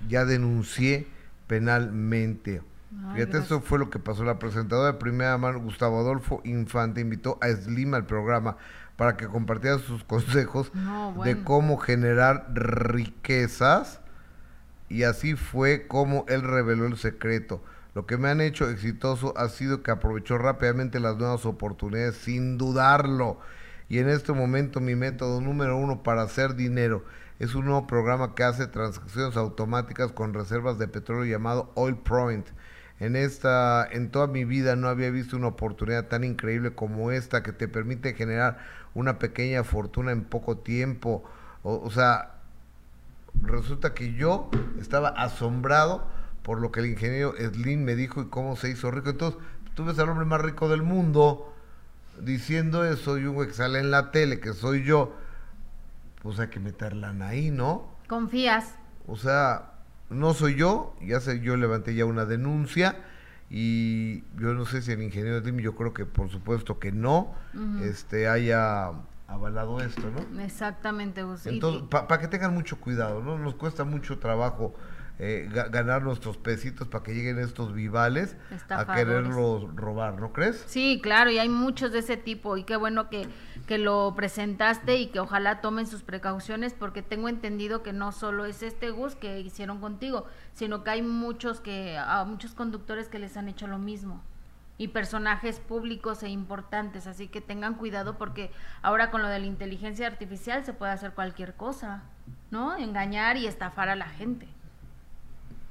ya denuncié penalmente. Ay, Fíjate, gracias. eso fue lo que pasó. La presentadora de primera mano, Gustavo Adolfo Infante, invitó a Slim al programa para que compartiera sus consejos No, de cómo generar riquezas y así fue como él reveló el secreto. Lo que me han hecho exitoso ha sido que aprovechó rápidamente las nuevas oportunidades sin dudarlo. Y en este momento mi método número uno para hacer dinero es un nuevo programa que hace transacciones automáticas con reservas de petróleo llamado Oil Point. En esta, en toda mi vida no había visto una oportunidad tan increíble como esta que te permite generar una pequeña fortuna en poco tiempo. O, o sea, resulta que yo estaba asombrado por lo que el ingeniero Slim me dijo y cómo se hizo rico. Entonces, tú ves al hombre más rico del mundo diciendo eso y un güey que sale en la tele, que soy yo, pues hay que meterla ahí, ¿no? Confías. O sea, no soy yo, ya sé, yo levanté ya una denuncia y yo no sé si el ingeniero Slim, yo creo que por supuesto que no, este haya avalado esto, ¿no? Exactamente, Gus. Entonces, para que tengan mucho cuidado, ¿no? Nos cuesta mucho trabajo eh, ga- ganar nuestros pesitos para que lleguen estos vivales a quererlos robar, ¿no crees? Sí, claro, y hay muchos de ese tipo y qué bueno que, que lo presentaste y que ojalá tomen sus precauciones porque tengo entendido que no solo es este Gus que hicieron contigo, sino que hay muchos que a muchos conductores que les han hecho lo mismo y personajes públicos e importantes, así que tengan cuidado porque ahora con lo de la inteligencia artificial se puede hacer cualquier cosa, ¿no? Engañar y estafar a la gente.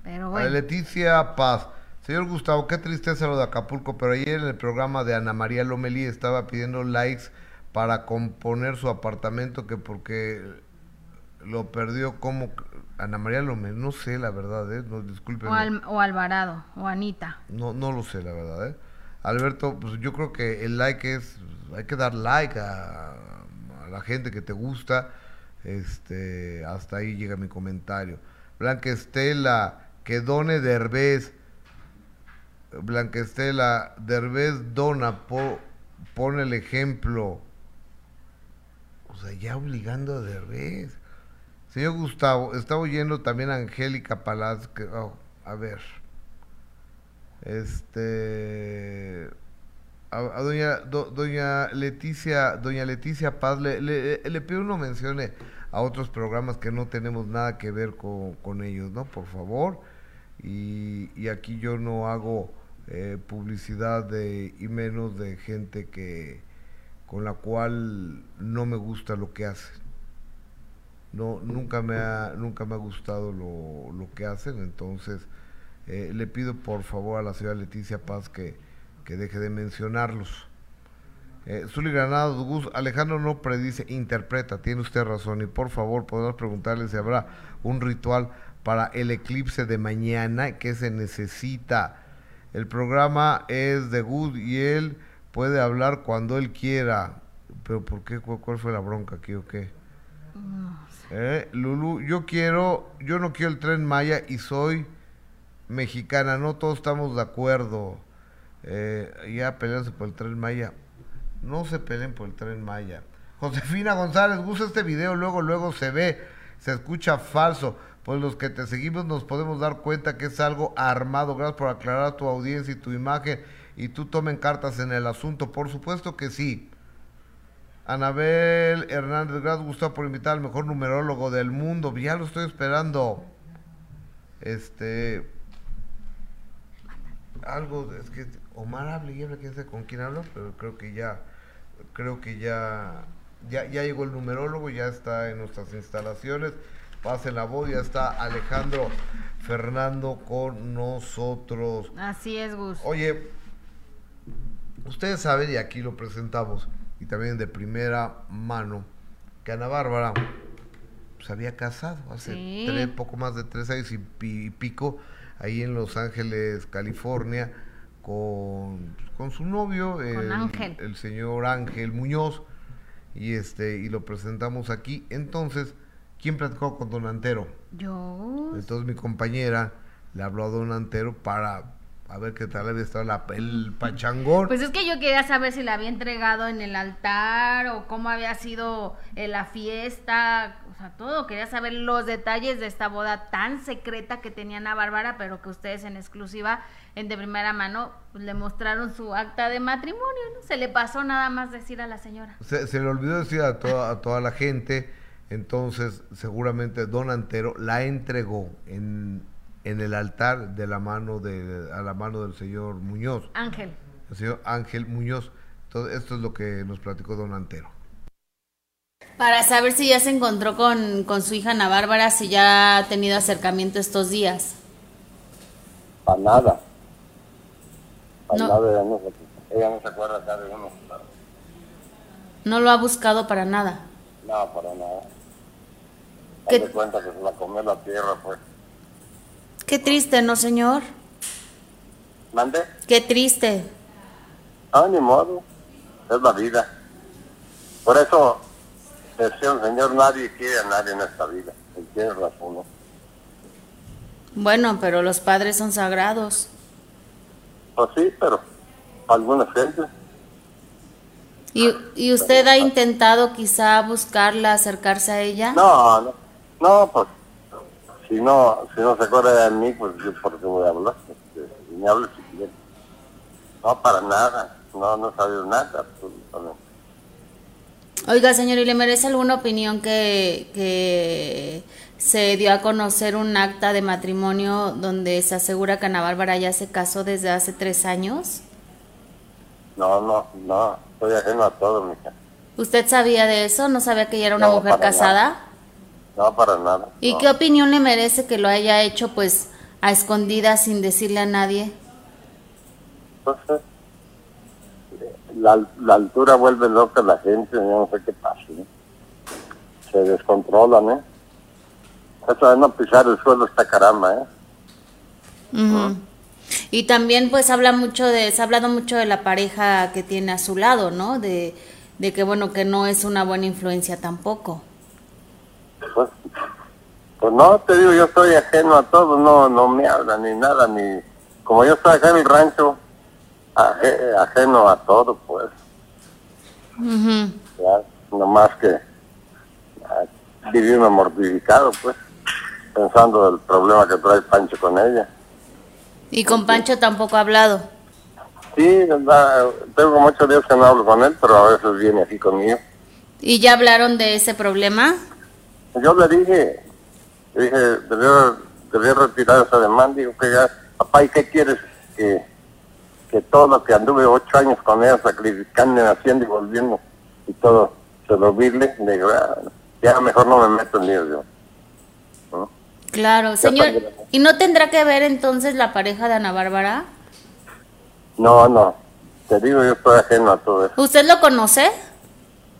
Pero A bueno. Leticia Paz. Señor Gustavo, qué tristeza lo de Acapulco, pero ayer en el programa de Ana María Lomelí estaba pidiendo likes para componer su apartamento que porque lo perdió como Ana María Lomelí, no sé la verdad, ¿eh? no. O, Al- o Alvarado, o Anita. No, no lo sé, la verdad, ¿eh? Alberto, pues yo creo que el like es, hay que dar like a, a la gente que te gusta. Este, hasta ahí llega mi comentario. Blanca Estela, que done Derbez. Blanca Estela, Derbez dona, po- pone el ejemplo. O sea, ya obligando a Derbez. Señor Gustavo, estaba oyendo también a Angélica Palacio. Que, oh, a ver. Este. A, doña, do- doña Leticia, doña Leticia Paz, le, le, le pido no mencione a otros programas que no tenemos nada que ver con, con ellos, ¿no? Por favor. Y, y aquí yo no hago eh, publicidad de, y menos de gente que con la cual no me gusta lo que hacen. No, nunca me ha, nunca me ha gustado lo, lo que hacen, entonces eh, le pido por favor a la señora Leticia Paz que, que deje de mencionarlos. Eh, Zuli Granados, Gus, Alejandro no predice, interpreta, tiene usted razón. Y por favor, podrás preguntarle si habrá un ritual para el eclipse de mañana que se necesita. El programa es de Gus y él puede hablar cuando él quiera. Pero ¿por qué? ¿Cuál, cuál fue la bronca aquí o qué? Eh, Lulu, yo quiero, yo no quiero el tren Maya y soy mexicana, no todos estamos de acuerdo. Eh, ya pelearse por el tren Maya. No se peleen por el tren Maya. Josefina González, gusta este video, luego, luego se ve, se escucha falso. Pues los que te seguimos nos podemos dar cuenta que es algo armado. Gracias por aclarar tu audiencia y tu imagen. Y tú tomen cartas en el asunto. Por supuesto que sí. Anabel Hernández, gracias Gustavo por invitar al mejor numerólogo del mundo. Ya lo estoy esperando. Este. Algo, es que Omar habla y habla, quién sabe con quién habla, pero creo que ya, creo que ya, ya, ya llegó el numerólogo, ya está en nuestras instalaciones. Pase la voz, ya está Alejandro Fernando con nosotros. Así es, Gus. Oye, ustedes saben, y aquí lo presentamos, y también de primera mano, que Ana Bárbara se había casado hace Sí. tres, poco más de tres años y pi- pico, ahí en Los Ángeles, California, con, con su novio, el, Ángel. el señor Ángel Muñoz, y este, y lo presentamos aquí. Entonces, ¿quién platicó con Don Antero? Yo. Entonces mi compañera le habló a Don Antero para a ver qué tal había estado la, el pachangón. Pues es que yo quería saber si la había entregado en el altar o cómo había sido eh, la fiesta, o sea, todo. Quería saber los detalles de esta boda tan secreta que tenía Ana Bárbara, pero que ustedes en exclusiva, en de primera mano, pues, le mostraron su acta de matrimonio, ¿no? Se le pasó nada más decir a la señora. se, se le olvidó decir a toda, a toda la gente, entonces seguramente Don Antero la entregó en, en el altar de la mano de, a la mano del señor Muñoz, Ángel. el señor Ángel Muñoz. Entonces, esto es lo que nos platicó Don Antero. Para saber si ya se encontró con, con su hija Ana Bárbara, si ya ha tenido acercamiento estos días. Para nada. Para No. nada, ella no, se, ella no se acuerda acá de uno. No lo ha buscado para nada. No, para nada. ¿Qué? De cuenta que se la comió la tierra, pues. Qué triste, ¿no, señor? ¿Mande? Qué triste. Ah, ni modo. Es la vida. Por eso, decía el Señor, nadie quiere a nadie en esta vida. Y tiene razón, ¿no? Bueno, pero los padres son sagrados. Pues sí, pero algunas gentes. ¿Y, y usted ha intentado quizá buscarla, acercarse a ella? No, no. No, pues. Si no, si no se acuerda de mí, pues yo por qué voy a hablar. Y me hable si quiere. No, para nada. No, no sabido nada, absolutamente. Oiga, señor, ¿y le merece alguna opinión que, que se dio a conocer un acta de matrimonio donde se asegura que Ana Bárbara ya se casó desde hace tres años? No, no, no. Ajeno a todo, mija. ¿Usted sabía de eso? ¿No sabía que ella era una No, mujer casada? No, para nada. ¿Y no. qué opinión le merece que lo haya hecho pues a escondidas sin decirle a nadie? Entonces, la, la altura vuelve loca a la gente, yo no sé qué pasa. Se descontrolan, ¿eh? Eso de no pisar el suelo está caramba, ¿eh? Ujú. Y también pues habla mucho de, se ha hablado mucho de la pareja que tiene a su lado, ¿no? De, de que bueno, que no es una buena influencia tampoco. Pues, pues no, te digo, yo estoy ajeno a todo, no, no me hablan ni nada, ni... Como yo estoy acá en el rancho, aje- ajeno a todo, pues, Ujú. ya, nomás que uno mortificado, pues, pensando del problema que trae Pancho con ella. Y con Pancho tampoco ha hablado. Sí, tengo muchos días que no hablo con él, pero a veces viene aquí conmigo. ¿Y ya hablaron de ese problema? Yo le dije, le dije, debía retirar esa demanda. Digo que ya, papá, ¿y qué quieres? Que, que todo lo que anduve ocho años con ella, sacrificando, haciendo y volviendo, y todo, se lo olvide. Le digo, "Ah, ya mejor no me meto en líos yo. Claro, señor. ¿Y no tendrá que ver entonces la pareja de Ana Bárbara? No, no. te digo, yo estoy ajeno a todo eso. ¿Usted lo conoce?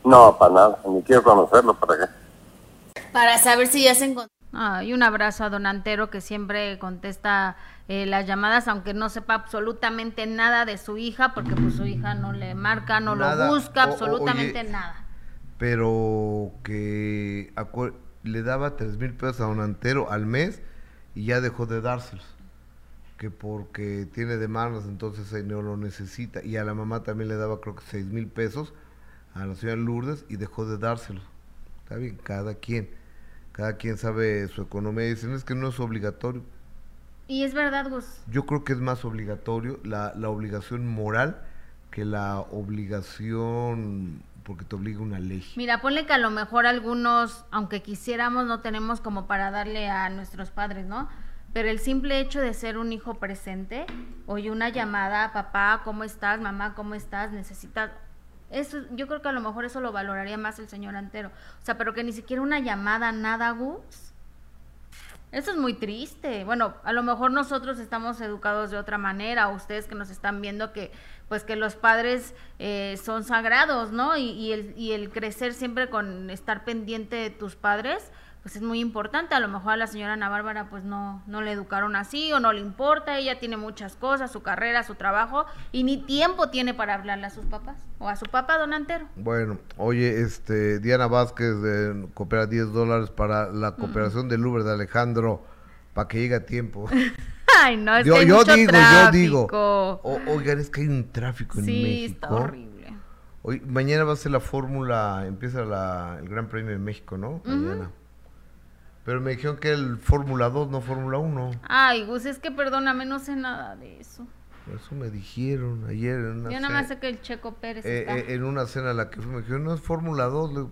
No, para nada, ni quiero conocerlo, ¿para qué? Para saber si ya se encontró. Ah, y un abrazo a Don Antero que siempre contesta eh, las llamadas, aunque no sepa absolutamente nada de su hija, porque pues su hija no le marca, no Nada. lo busca, o- absolutamente oye, nada. Pero que le daba tres mil pesos a un antero al mes y ya dejó de dárselos. Que porque tiene demandas, entonces él no lo necesita. Y a la mamá también le daba creo que seis mil pesos a la señora Lourdes y dejó de dárselos. Está bien, cada quien. Cada quien sabe su economía. Dicen, es que no es obligatorio. Y es verdad, Gus. Yo creo que es más obligatorio la, la obligación moral que la obligación porque te obliga una ley. Mira, ponle que a lo mejor algunos, aunque quisiéramos, no tenemos como para darle a nuestros padres, ¿no? Pero el simple hecho de ser un hijo presente, oye, una llamada, papá, ¿cómo estás? Mamá, ¿cómo estás? Necesitas... Eso, yo creo que a lo mejor eso lo valoraría más el señor Antero. O sea, pero que ni siquiera una llamada, nada, Gus. Eso es muy triste. Bueno, a lo mejor nosotros estamos educados de otra manera, ustedes que nos están viendo que, pues que los padres eh, son sagrados, ¿no? Y, y el, y el crecer siempre con estar pendiente de tus padres, pues es muy importante. A lo mejor a la señora Ana Bárbara, pues no, no le educaron así o no le importa. Ella tiene muchas cosas, su carrera, su trabajo, y ni tiempo tiene para hablarle a sus papás o a su papá, don Antero. Bueno, oye, este, Diana Vázquez eh, coopera 10 dólares para la cooperación del Uber de Alejandro para que llegue a tiempo. Ay, no, es yo que hay yo mucho digo, tráfico. yo digo. O- oigan, es que hay un tráfico en Sí, México. está horrible. Hoy, mañana va a ser la fórmula, empieza la, el Gran Premio de México, ¿no? Mañana. Pero me dijeron que el Fórmula 2, no Fórmula 1. Ay, Gus, es que perdóname, no sé nada de eso. Eso me dijeron ayer en una Yo nada más sé que el Checo Pérez eh, está. eh, en una cena a la que fui, me dijeron, no es Fórmula 2. Le digo,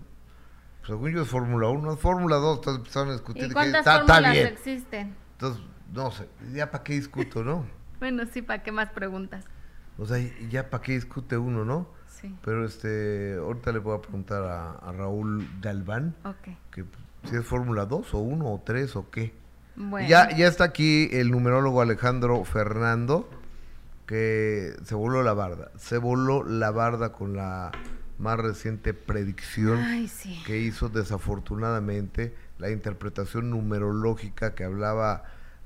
según yo es Fórmula 1, es Fórmula 2. Entonces empezaron a discutir. ¿Y cuántas "Está- está fórmulas bien". existen? Entonces, no sé, ya para qué discuto, ¿no? Bueno, sí, ¿para qué más preguntas? O sea, ya para qué discute uno, ¿no? Sí. Pero este, ahorita le voy a preguntar a, a Raúl Galván Ok. que si es Fórmula 2 o 1 o 3 o qué. Bueno. Ya, ya está aquí el numerólogo Alejandro Fernando, que se voló la barda. Se voló la barda con la más reciente predicción Ay, sí. que hizo desafortunadamente la interpretación numerológica que hablaba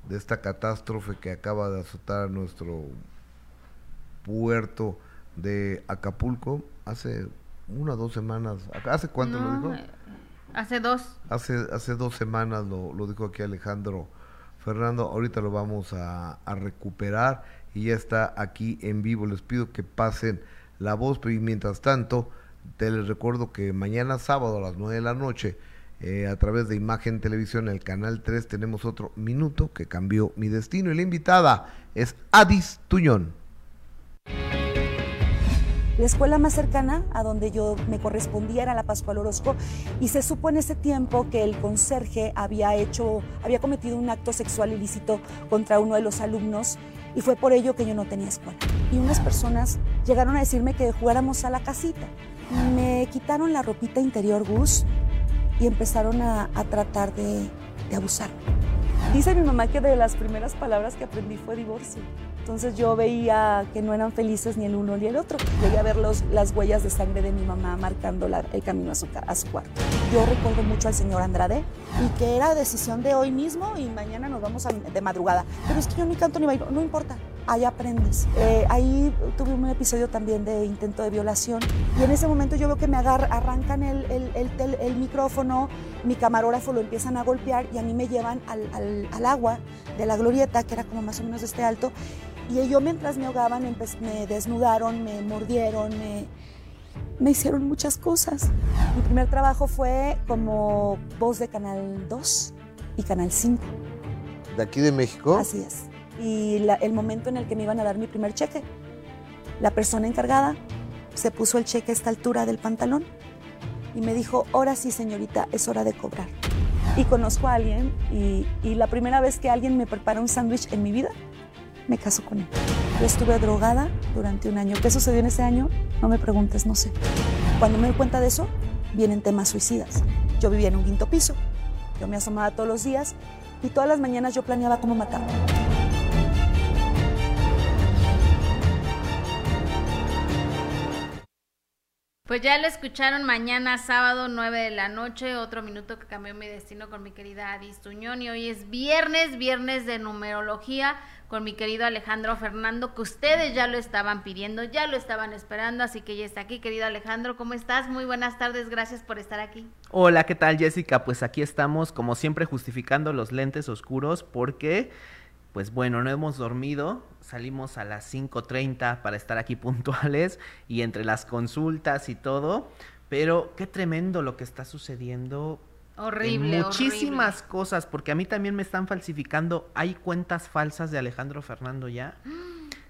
de esta catástrofe que acaba de azotar a nuestro puerto de Acapulco hace una o dos semanas. ¿Hace cuánto lo dijo? Hace dos. Hace, hace dos semanas lo, lo dijo aquí Alejandro Fernando. Ahorita lo vamos a, recuperar y ya está aquí en vivo. Les pido que pasen la voz, mientras tanto, te les recuerdo que mañana sábado a las 9 de la noche, eh, a través de Imagen Televisión, el canal 3, tenemos otro minuto que cambió mi destino. Y la invitada es Adis Tuñón. La escuela más cercana a donde yo me correspondía era la Pascual Orozco y se supo en ese tiempo que el conserje había hecho, había cometido un acto sexual ilícito contra uno de los alumnos y fue por ello que yo no tenía escuela. Y unas personas llegaron a decirme que jugáramos a la casita. Me quitaron la ropita interior Gus y empezaron a, tratar de, de abusar. Dice mi mamá que de las primeras palabras que aprendí fue divorcio. Entonces yo veía que no eran felices ni el uno ni el otro. Llegué a ver los, las huellas de sangre de mi mamá marcando la- el camino a su, a su cuarto. Yo recuerdo mucho al señor Andrade y que era decisión de hoy mismo y mañana nos vamos a- de madrugada. Pero es que yo ni canto ni bailo, no importa, ahí aprendes. Eh, ahí tuve un episodio también de intento de violación y en ese momento yo veo que me arrancan el, el- el tel- el micrófono, mi camarógrafo lo empiezan a golpear y a mí me llevan al, al- al agua de la glorieta, que era como más o menos de este alto, y yo mientras me ahogaban me desnudaron, me mordieron, me, me hicieron muchas cosas. Mi primer trabajo fue como voz de Canal 2 y Canal 5. ¿De aquí de México? Así es. Y la- el momento en el que me iban a dar mi primer cheque, la persona encargada se puso el cheque a esta altura del pantalón y me dijo, ahora sí señorita, es hora de cobrar. Y conozco a alguien y, y la primera vez que alguien me prepara un sándwich en mi vida, me caso con él. Yo estuve drogada durante un año. ¿Qué sucedió en ese año? No me preguntes, no sé. Cuando me doy cuenta de eso, vienen temas suicidas. Yo vivía en un quinto piso. Yo me asomaba todos los días y todas las mañanas yo planeaba cómo matarme. Pues ya lo escucharon mañana sábado 9 de la noche, otro minuto que cambió mi destino con mi querida Adis Tuñón y hoy es viernes, viernes de numerología con mi querido Alejandro Fernando, que ustedes ya lo estaban pidiendo, ya lo estaban esperando, así que ya está aquí, querido Alejandro, ¿cómo estás? Muy buenas tardes, gracias por estar aquí. Hola, ¿qué tal Jessica? Pues aquí estamos, como siempre, justificando los lentes oscuros porque pues bueno, no hemos dormido, salimos a las 5.30 para estar aquí puntuales y entre las consultas y todo, pero qué tremendo lo que está sucediendo. Horrible. muchísimas cosas, porque a mí también me están falsificando, hay cuentas falsas de Alejandro Fernando ya.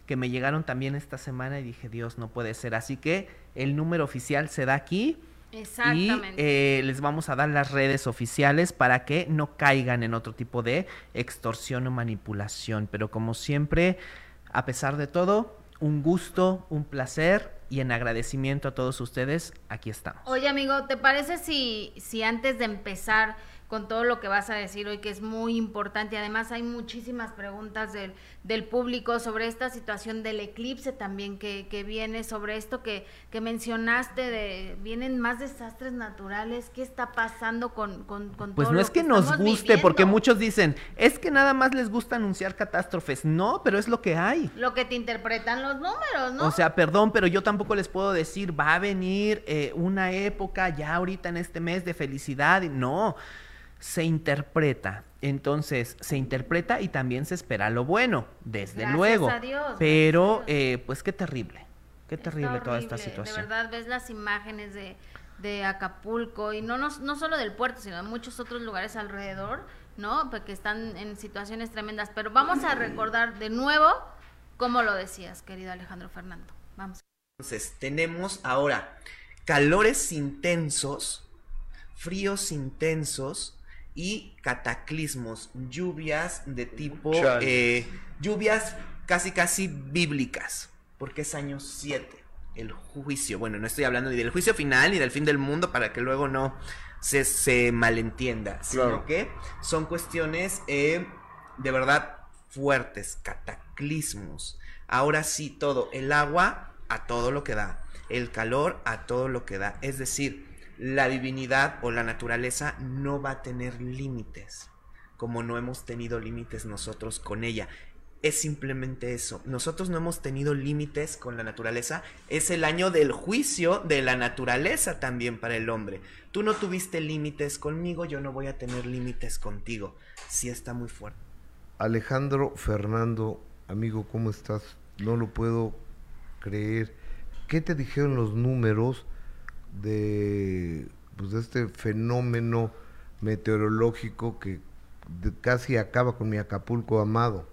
que me llegaron también esta semana y dije, Dios, no puede ser. Así que el número oficial se da aquí Exactamente. Y eh, les vamos a dar las redes oficiales para que no caigan en otro tipo de extorsión o manipulación. Pero como siempre, a pesar de todo, un gusto, un placer y en agradecimiento a todos ustedes, aquí estamos. Oye amigo, ¿te parece si, si antes de empezar con todo lo que vas a decir hoy, que es muy importante. Además, hay muchísimas preguntas del, del público sobre esta situación del eclipse también que, que viene, sobre esto que, que mencionaste, de vienen más desastres naturales. ¿Qué está pasando con, con, con pues todo no lo es que, nos guste, viviendo? porque muchos dicen, es que nada más les gusta anunciar catástrofes. No, pero es lo que hay. Lo que te interpretan los números, ¿no? O sea, perdón, pero yo tampoco les puedo decir, va a venir eh, una época ya ahorita en este mes de felicidad. No, se interpreta. Entonces, se interpreta y también se espera lo bueno, desde Gracias luego. a Dios, pero, eh, pues qué terrible, qué terrible toda esta situación. De verdad, ves las imágenes de, de Acapulco y no, no, no solo del puerto, sino de muchos otros lugares alrededor, ¿no? Porque están en situaciones tremendas. Pero vamos a recordar de nuevo cómo lo decías, querido Alejandro Fernando. Vamos. Entonces, tenemos ahora calores intensos, fríos intensos y cataclismos, lluvias de tipo, eh, lluvias casi casi bíblicas, porque es año 7, el juicio. Bueno, no estoy hablando ni del juicio final ni del fin del mundo para que luego no se, se malentienda, sino que son cuestiones eh, de verdad fuertes, cataclismos. Ahora sí, todo, el agua a todo lo que da, el calor a todo lo que da. Es decir, la divinidad o la naturaleza no va a tener límites, como no hemos tenido límites nosotros con ella. Es simplemente eso. Nosotros no hemos tenido límites con la naturaleza. Es el año del juicio de la naturaleza también para el hombre. Tú no tuviste límites conmigo, yo no voy a tener límites contigo. Sí está muy fuerte. Alejandro Fernando, amigo, ¿cómo estás? No lo puedo creer. ¿Qué te dijeron los números de, pues, de este fenómeno meteorológico que casi acaba con mi Acapulco amado?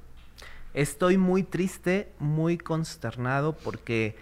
Estoy muy triste, muy consternado porque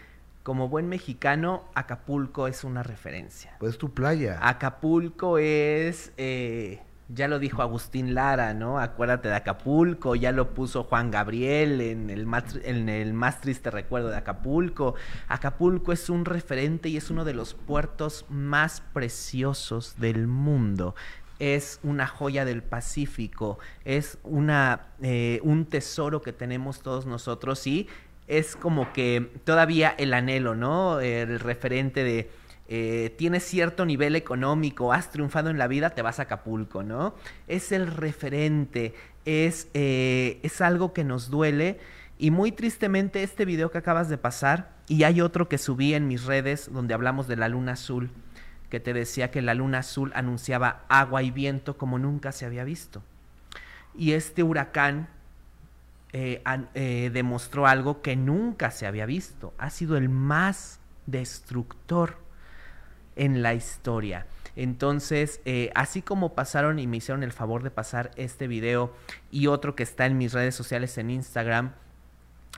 como buen mexicano, Acapulco es una referencia. Pues tu playa. Acapulco es, eh, ya lo dijo Agustín Lara, ¿no? Acuérdate de Acapulco, ya lo puso Juan Gabriel en el en el más triste recuerdo de Acapulco. Acapulco es un referente y es uno de los puertos más preciosos del mundo. Es una joya del Pacífico, es una, eh, un tesoro que tenemos todos nosotros y es como que todavía el anhelo, ¿no? El referente de eh, tienes cierto nivel económico, has triunfado en la vida, te vas a Acapulco, ¿no? Es el referente, es, eh, es algo que nos duele. Y muy tristemente este video que acabas de pasar, y hay otro que subí en mis redes donde hablamos de la luna azul, que te decía que la luna azul anunciaba agua y viento como nunca se había visto. Y este huracán eh, demostró algo que nunca se había visto. Ha sido el más destructor en la historia. Entonces, eh, así como pasaron y me hicieron el favor de pasar este video y otro que está en mis redes sociales en Instagram,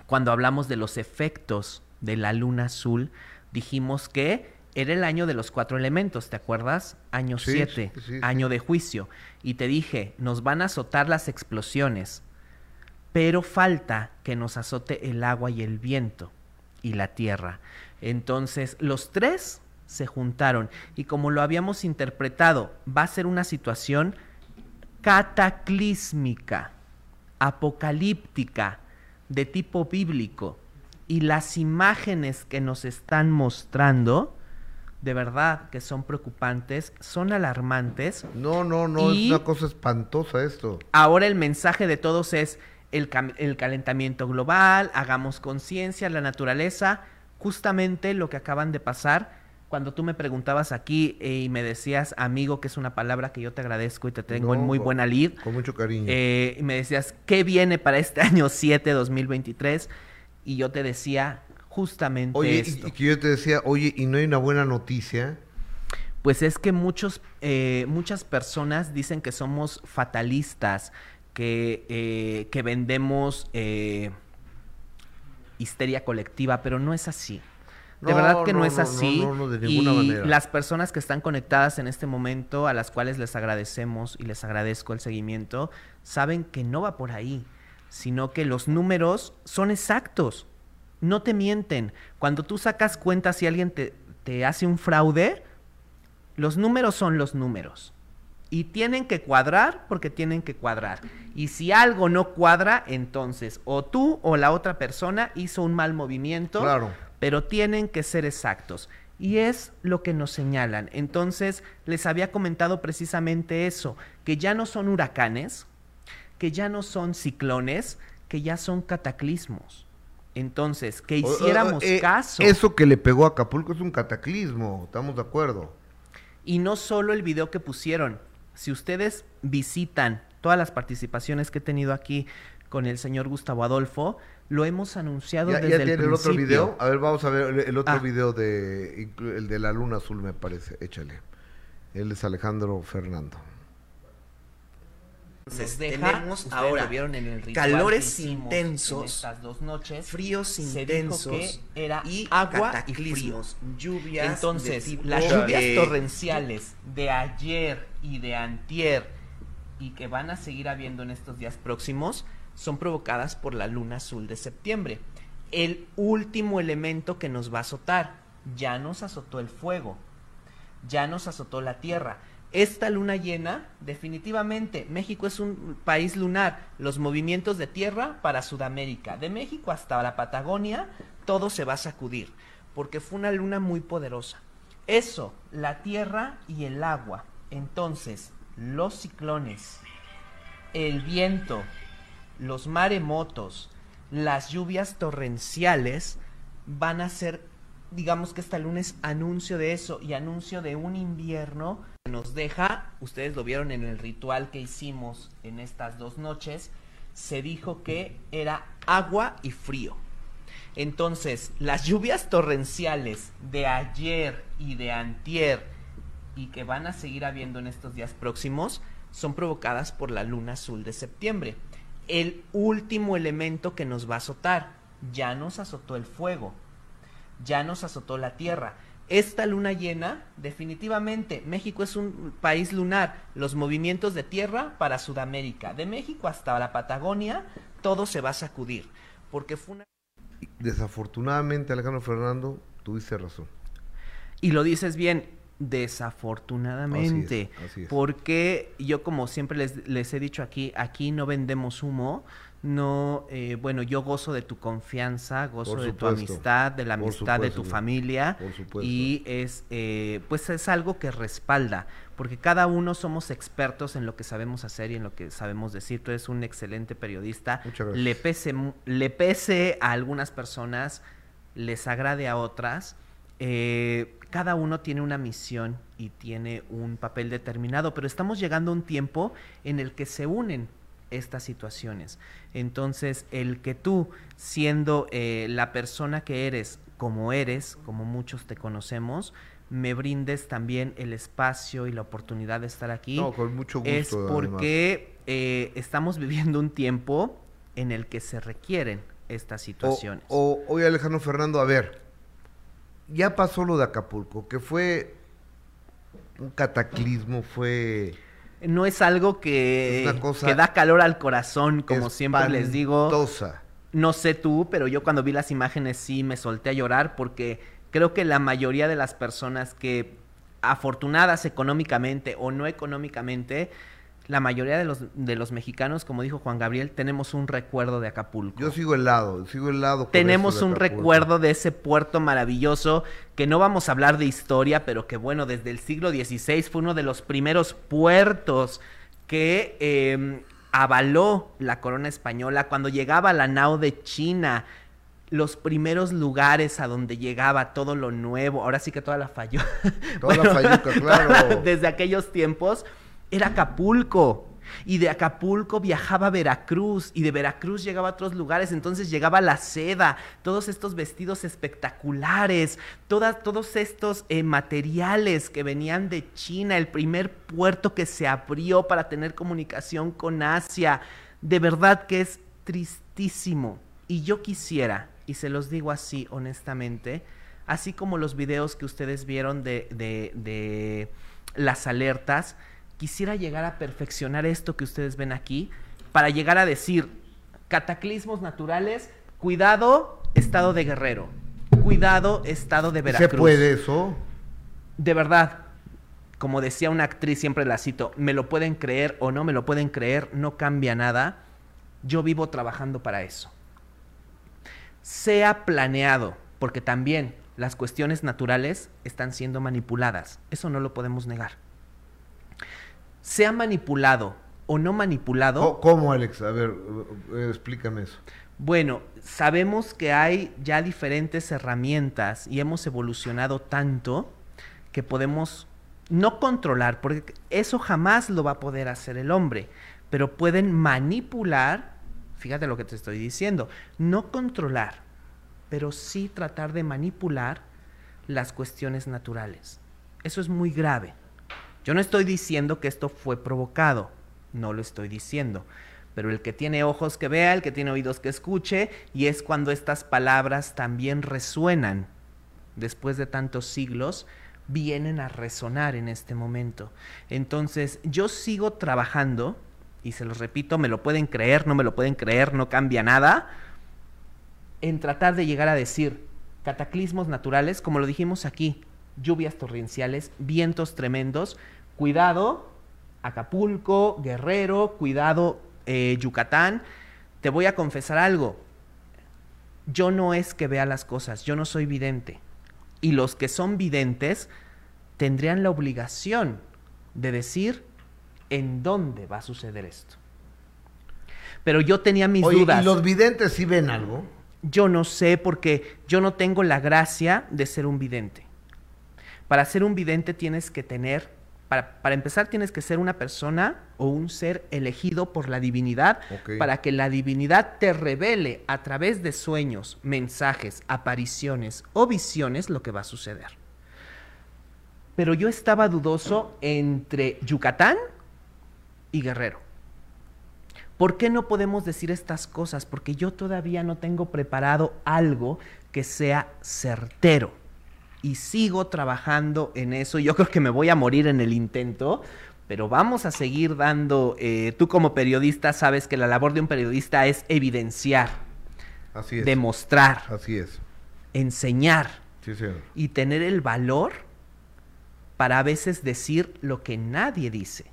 cuando hablamos de los efectos de la luna azul, dijimos que era el año de los cuatro elementos, ¿te acuerdas? Año Sí, 7, sí, sí. año de juicio. Y te dije, nos van a azotar las explosiones, pero falta que nos azote el agua y el viento y la tierra. Entonces, los tres se juntaron y como lo habíamos interpretado, va a ser una situación cataclísmica, apocalíptica, de tipo bíblico. Y las imágenes que nos están mostrando de verdad que son preocupantes, son alarmantes. No, no, no, y es una cosa espantosa esto. Ahora el mensaje de todos es el, el calentamiento global, hagamos conciencia, la naturaleza, justamente lo que acaban de pasar. Cuando tú me preguntabas aquí eh, y me decías, amigo, que es una palabra que yo te agradezco y te tengo en muy buena lid, Con mucho cariño. eh, y me decías, ¿qué viene para este año 7, 2023? Y yo te decía justamente Oye, y, esto. y que yo te decía, oye, ¿y no hay una buena noticia? Pues es que muchos, eh, muchas personas dicen que somos fatalistas, que, eh, que vendemos eh, histeria colectiva, pero no es así. De verdad que no, no, es así. no, no, de ninguna y manera. las personas que están conectadas en este momento, a las cuales les agradecemos y les agradezco el seguimiento, saben que no va por ahí, sino que los números son exactos. No te mienten. Cuando tú sacas cuentas si alguien te, te hace un fraude, los números son los números. Y tienen que cuadrar porque tienen que cuadrar. Y si algo no cuadra, entonces o tú o la otra persona hizo un mal movimiento, Claro. Pero tienen que ser exactos. Y es lo que nos señalan. Entonces, les había comentado precisamente eso, que ya no son huracanes, que ya no son ciclones, que ya son cataclismos. Entonces, que O- o- hiciéramos eh, caso. Eso que le pegó a Acapulco es un cataclismo, estamos de acuerdo. Y no solo el video que pusieron. Si ustedes visitan todas las participaciones que he tenido aquí con el señor Gustavo Adolfo, lo hemos anunciado ¿Ya, desde ya el tiene el otro principio. video? A ver, vamos a ver el, el otro Ah. video de el de la luna azul, me parece. Échale. Él es Alejandro Fernando. Entonces, deja, tenemos ahora vieron en el calores intensos, estas dos noches, fríos intensos que era y agua y cataclismos, frío. lluvias de Entonces, tipo, las lluvias eh, torrenciales de ayer y de antier y que van a seguir habiendo en estos días próximos son provocadas por la luna azul de septiembre. El último elemento que nos va a azotar. Ya nos azotó el fuego. Ya nos azotó la tierra. Esta luna llena, definitivamente, México es un país lunar. Los movimientos de tierra para Sudamérica, de México hasta la Patagonia, todo se va a sacudir, porque fue una luna muy poderosa. Eso, la tierra y el agua. Entonces, los ciclones, el viento, los maremotos, las lluvias torrenciales van a ser, digamos que esta luna es anuncio de eso y anuncio de un invierno que nos deja, ustedes lo vieron en el ritual que hicimos en estas dos noches, se dijo que era agua y frío. Entonces, las lluvias torrenciales de ayer y de antier y que van a seguir habiendo en estos días próximos son provocadas por la luna azul de septiembre. El último elemento que nos va a azotar, ya nos azotó el fuego, ya nos azotó la tierra. Esta luna llena, definitivamente, México es un país lunar. Los movimientos de tierra para Sudamérica, de México hasta la Patagonia, todo se va a sacudir, porque fue una... Desafortunadamente, Alejandro Fernando, tuviste razón. Y lo dices bien, desafortunadamente. Así es, así es. Porque yo como siempre les, les he dicho aquí, aquí no vendemos humo. No, eh, bueno, yo gozo de tu confianza, gozo de tu amistad, de la amistad de tu familia. por. Y es, eh, pues es algo que respalda, porque cada uno somos expertos en lo que sabemos hacer y en lo que sabemos decir. Tú eres un excelente periodista. Muchas gracias. Le pese, le pese a algunas personas, les agrade a otras. Eh, cada uno tiene una misión y tiene un papel determinado, pero estamos llegando a un tiempo en el que se unen estas situaciones. Entonces, el que tú, siendo eh, la persona que eres, como eres, como muchos te conocemos, me brindes también el espacio y la oportunidad de estar aquí. No, con mucho gusto, Es porque eh, estamos viviendo un tiempo en el que se requieren estas situaciones. o- oye, Alejandro Fernando, a ver, ya pasó lo de Acapulco, que fue un cataclismo, fue... No es algo que, una cosa que da calor al corazón, como siempre les digo. No sé tú, pero yo cuando vi las imágenes sí me solté a llorar porque creo que la mayoría de las personas que afortunadas económicamente o no económicamente la mayoría de los, de los mexicanos, como dijo Juan Gabriel, tenemos un recuerdo de Acapulco. Yo sigo helado, sigo helado. con Tenemos un recuerdo de ese puerto maravilloso que no vamos a hablar de historia, pero que bueno, desde el siglo XVI fue uno de los primeros puertos que eh, avaló la corona española cuando llegaba la nao de China. Los primeros lugares a donde llegaba todo lo nuevo, ahora sí que toda la falló. Toda la falluca, claro. Desde aquellos tiempos era Acapulco. Y de Acapulco viajaba a Veracruz y de Veracruz llegaba a otros lugares, entonces llegaba la seda, todos estos vestidos espectaculares, todos estos eh, materiales que venían de China, el primer puerto que se abrió para tener comunicación con Asia. De verdad que es tristísimo. Y yo quisiera, y se los digo así honestamente, así como los videos que ustedes vieron de, de, de las alertas, quisiera llegar a perfeccionar esto que ustedes ven aquí para llegar a decir cataclismos naturales, cuidado, estado de Guerrero, cuidado, estado de Veracruz. ¿Se puede eso? De verdad, como decía una actriz, siempre la cito, me lo pueden creer o no me lo pueden creer, no cambia nada. Yo vivo trabajando para eso. Sea planeado, porque también las cuestiones naturales están siendo manipuladas. Eso no lo podemos negar. Sea manipulado o no manipulado. ¿Cómo, Alex? A ver, eh, explícame eso. Bueno, sabemos que hay ya diferentes herramientas y hemos evolucionado tanto que podemos no controlar, porque eso jamás lo va a poder hacer el hombre, pero pueden manipular, fíjate lo que te estoy diciendo, no controlar, pero sí tratar de manipular las cuestiones naturales. Eso es muy grave. Yo no estoy diciendo que esto fue provocado, no lo estoy diciendo, pero el que tiene ojos que vea, el que tiene oídos que escuche, y es cuando estas palabras también resuenan después de tantos siglos, vienen a resonar en este momento. Entonces, yo sigo trabajando, y se los repito, me lo pueden creer, no me lo pueden creer, no cambia nada, en tratar de llegar a decir cataclismos naturales, como lo dijimos aquí, lluvias torrenciales, vientos tremendos, cuidado, Acapulco, Guerrero, cuidado, eh, Yucatán. Te voy a confesar algo, yo no es que vea las cosas, yo no soy vidente. Y los que son videntes tendrían la obligación de decir en dónde va a suceder esto. Pero yo tenía mis Oye, dudas. ¿Y los videntes sí ven algo? Yo no sé porque yo no tengo la gracia de ser un vidente. Para ser un vidente tienes que tener, para, para empezar tienes que ser una persona o un ser elegido por la divinidad para que la divinidad te revele a través de sueños, mensajes, apariciones o visiones lo que va a suceder. Pero yo estaba dudoso entre Yucatán y Guerrero. ¿Por qué no podemos decir estas cosas? Porque yo todavía no tengo preparado algo que sea certero. Y sigo trabajando en eso. Yo creo que me voy a morir en el intento, pero vamos a seguir dando... eh, tú como periodista sabes que la labor de un periodista es evidenciar, Así es. demostrar, Así es. enseñar Sí, señor. y tener el valor para a veces decir lo que nadie dice.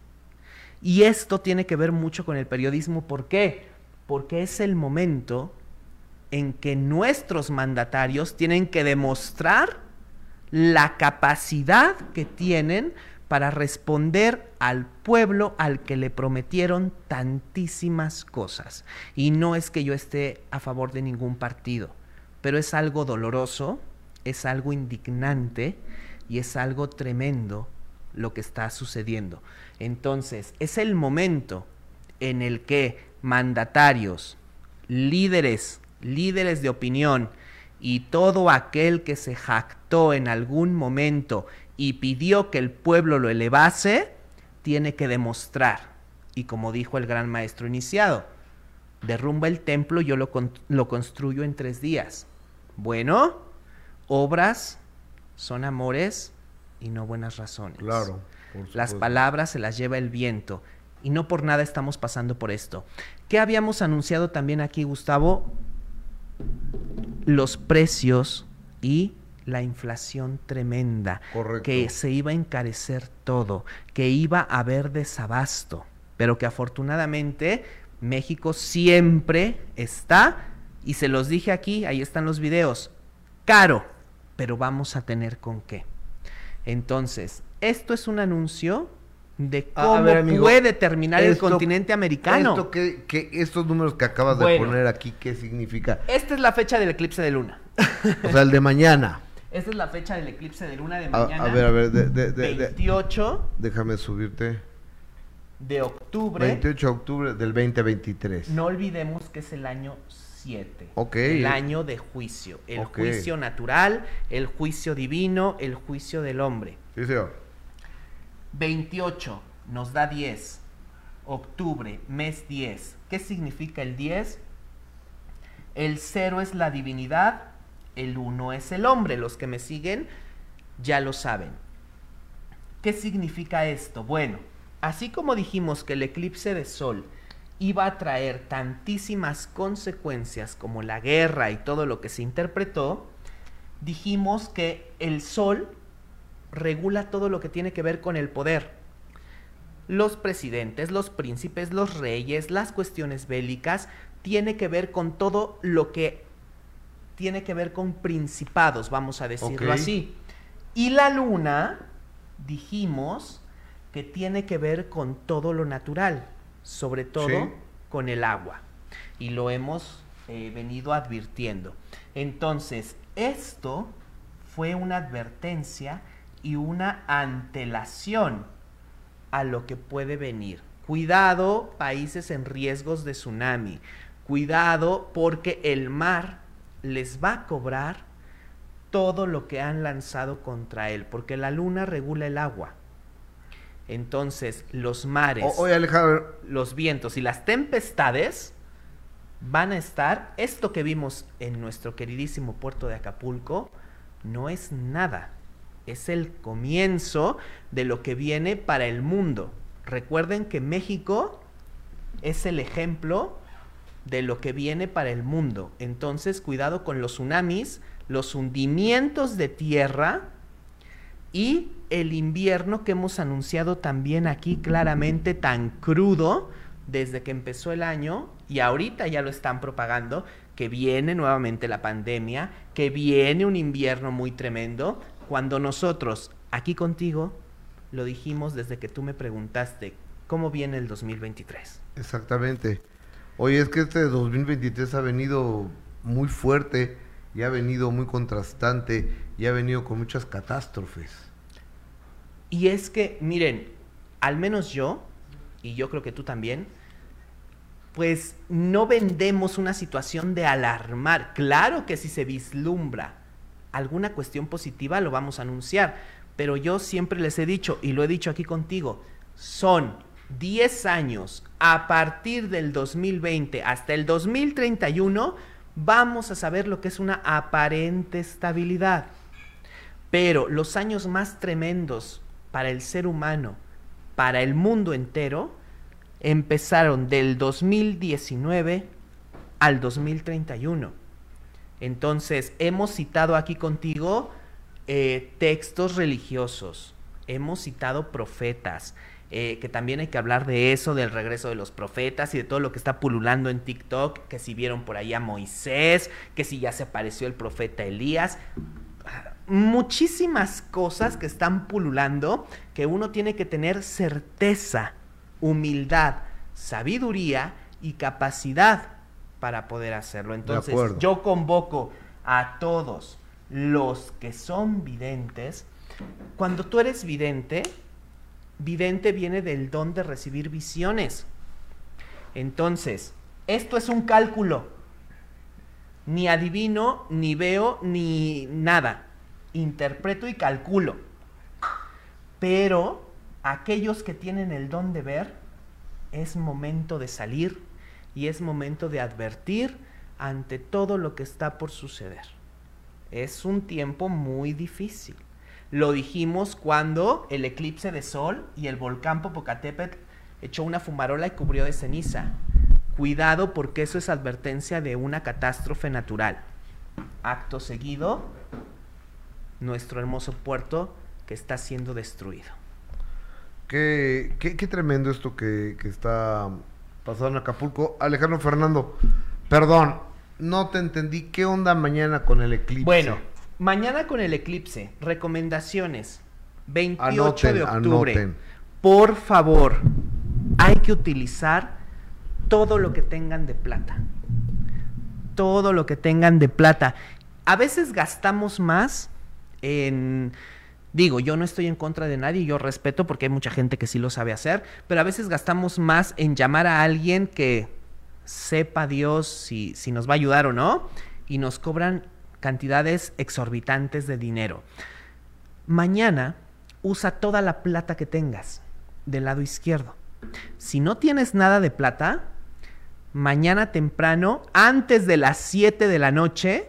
Y esto tiene que ver mucho con el periodismo. ¿Por qué? Porque es el momento en que nuestros mandatarios tienen que demostrar la capacidad que tienen para responder al pueblo al que le prometieron tantísimas cosas. Y no es que yo esté a favor de ningún partido, pero es algo doloroso, es algo indignante y es algo tremendo lo que está sucediendo. Entonces, es el momento en el que mandatarios, líderes, líderes de opinión y todo aquel que se jactó en algún momento y pidió que el pueblo lo elevase, tiene que demostrar. Y como dijo el gran maestro iniciado, derrumba el templo, yo lo, con- lo construyo en tres días. Bueno, obras son amores y no buenas razones. Claro. por Las palabras se las lleva el viento. Y no por nada estamos pasando por esto. ¿Qué habíamos anunciado también aquí, Gustavo? Los precios y la inflación tremenda. Correcto. Que se iba a encarecer todo, que iba a haber desabasto. pero que afortunadamente México siempre está, y se los dije aquí, ahí están los videos, caro, pero vamos a tener con qué. Entonces, esto es un anuncio de A- a cómo ver, amigo, puede terminar el esto- continente americano. Esto que, que estos números que acabas de Bueno. poner aquí, ¿qué significa? Esta es la fecha del eclipse de luna. O sea, el de mañana. Esta es la fecha del eclipse de luna de A, mañana. a ver, a ver, de- de- de- de- 28 déjame subirte. de octubre. 28 de octubre del 2023. No olvidemos que es el año 7. Ok. El año de juicio. El Ok. juicio natural, el juicio divino, el juicio del hombre. Sí, señor. 28 nos da 10. Octubre, mes 10. ¿Qué significa el 10? El 0 es la divinidad, el 1 es el hombre. Los que me siguen ya lo saben. ¿Qué significa esto? Bueno, así como dijimos que el eclipse de sol iba a traer tantísimas consecuencias como la guerra y todo lo que se interpretó, dijimos que el sol regula todo lo que tiene que ver con el poder. Los presidentes, los príncipes, los reyes, las cuestiones bélicas, tiene que ver con todo lo que tiene que ver con principados, vamos a decirlo así. Y la luna, dijimos que tiene que ver con todo lo natural, sobre todo Sí. con el agua. Y lo hemos eh, venido advirtiendo. Entonces, esto fue una advertencia y una antelación a lo que puede venir. Cuidado, países en riesgos de tsunami. Cuidado porque el mar les va a cobrar todo lo que han lanzado contra él, porque la luna regula el agua. Entonces, los mares, O- oye, Alejandro. los vientos y las tempestades van a estar, esto que vimos en nuestro queridísimo puerto de Acapulco, no es nada. Es el comienzo de lo que viene para el mundo. Recuerden que México es el ejemplo de lo que viene para el mundo. Entonces, cuidado con los tsunamis, los hundimientos de tierra y el invierno que hemos anunciado también aquí claramente tan crudo desde que empezó el año y ahorita ya lo están propagando, que viene nuevamente la pandemia, que viene un invierno muy tremendo, cuando nosotros aquí contigo lo dijimos desde que tú me preguntaste cómo viene el 2023. Exactamente. Oye, es que este 2023 ha venido muy fuerte y ha venido muy contrastante y ha venido con muchas catástrofes. Y es que, miren, al menos yo, y yo creo que tú también, pues no vendemos una situación de alarmar. Claro que si se vislumbra alguna cuestión positiva, lo vamos a anunciar. Pero yo siempre les he dicho, y lo he dicho aquí contigo, son 10 años a partir del 2020 hasta el 2031, vamos a saber lo que es una aparente estabilidad. Pero los años más tremendos para el ser humano, para el mundo entero, empezaron del 2019 al 2031. Entonces, hemos citado aquí contigo eh, textos religiosos, hemos citado profetas, eh, que también hay que hablar de eso, del regreso de los profetas y de todo lo que está pululando en TikTok, que si vieron por ahí a Moisés, que si ya se apareció el profeta Elías, muchísimas cosas que están pululando que uno tiene que tener certeza, humildad, sabiduría y capacidad para poder hacerlo. Entonces, yo convoco a todos los que son videntes. Cuando tú eres vidente, vidente viene del don de recibir visiones. Entonces, esto es un cálculo. Ni adivino, ni veo, ni nada. Interpreto y calculo. Pero aquellos que tienen el don de ver, es momento de salir y es momento de advertir ante todo lo que está por suceder. Es un tiempo muy difícil. Lo dijimos cuando el eclipse de sol y el volcán Popocatépetl echó una fumarola y cubrió de ceniza. Cuidado porque eso es advertencia de una catástrofe natural. Acto seguido, nuestro hermoso puerto que está siendo destruido. Qué, qué, tremendo esto que está pasando en Acapulco. Alejandro Fernando, perdón, no te entendí. ¿Qué onda mañana con el eclipse? Bueno, mañana con el eclipse, recomendaciones. 28 Anoten, de octubre. anoten. Por favor, hay que utilizar todo lo que tengan de plata. Todo lo que tengan de plata. A veces gastamos más en... Digo, yo no estoy en contra de nadie, yo respeto porque hay mucha gente que sí lo sabe hacer, pero a veces gastamos más en llamar a alguien que sepa Dios si, si nos va a ayudar o no, y nos cobran cantidades exorbitantes de dinero. Mañana usa toda la plata que tengas del lado izquierdo. Si no tienes nada de plata, mañana temprano, antes de las 7 de la noche,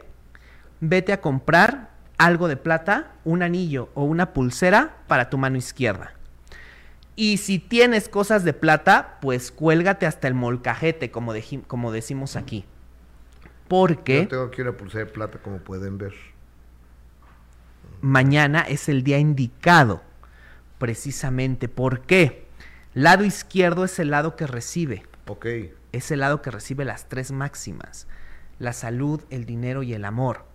vete a comprar algo de plata, un anillo o una pulsera para tu mano izquierda. Y si tienes cosas de plata, pues cuélgate hasta el molcajete, como, decimos aquí. Porque Yo tengo aquí una pulsera de plata, como pueden ver. mañana es el día indicado. Precisamente. ¿Por qué? Lado izquierdo es el lado que recibe. Ok. Es el lado que recibe las tres máximas. La salud, el dinero y el amor.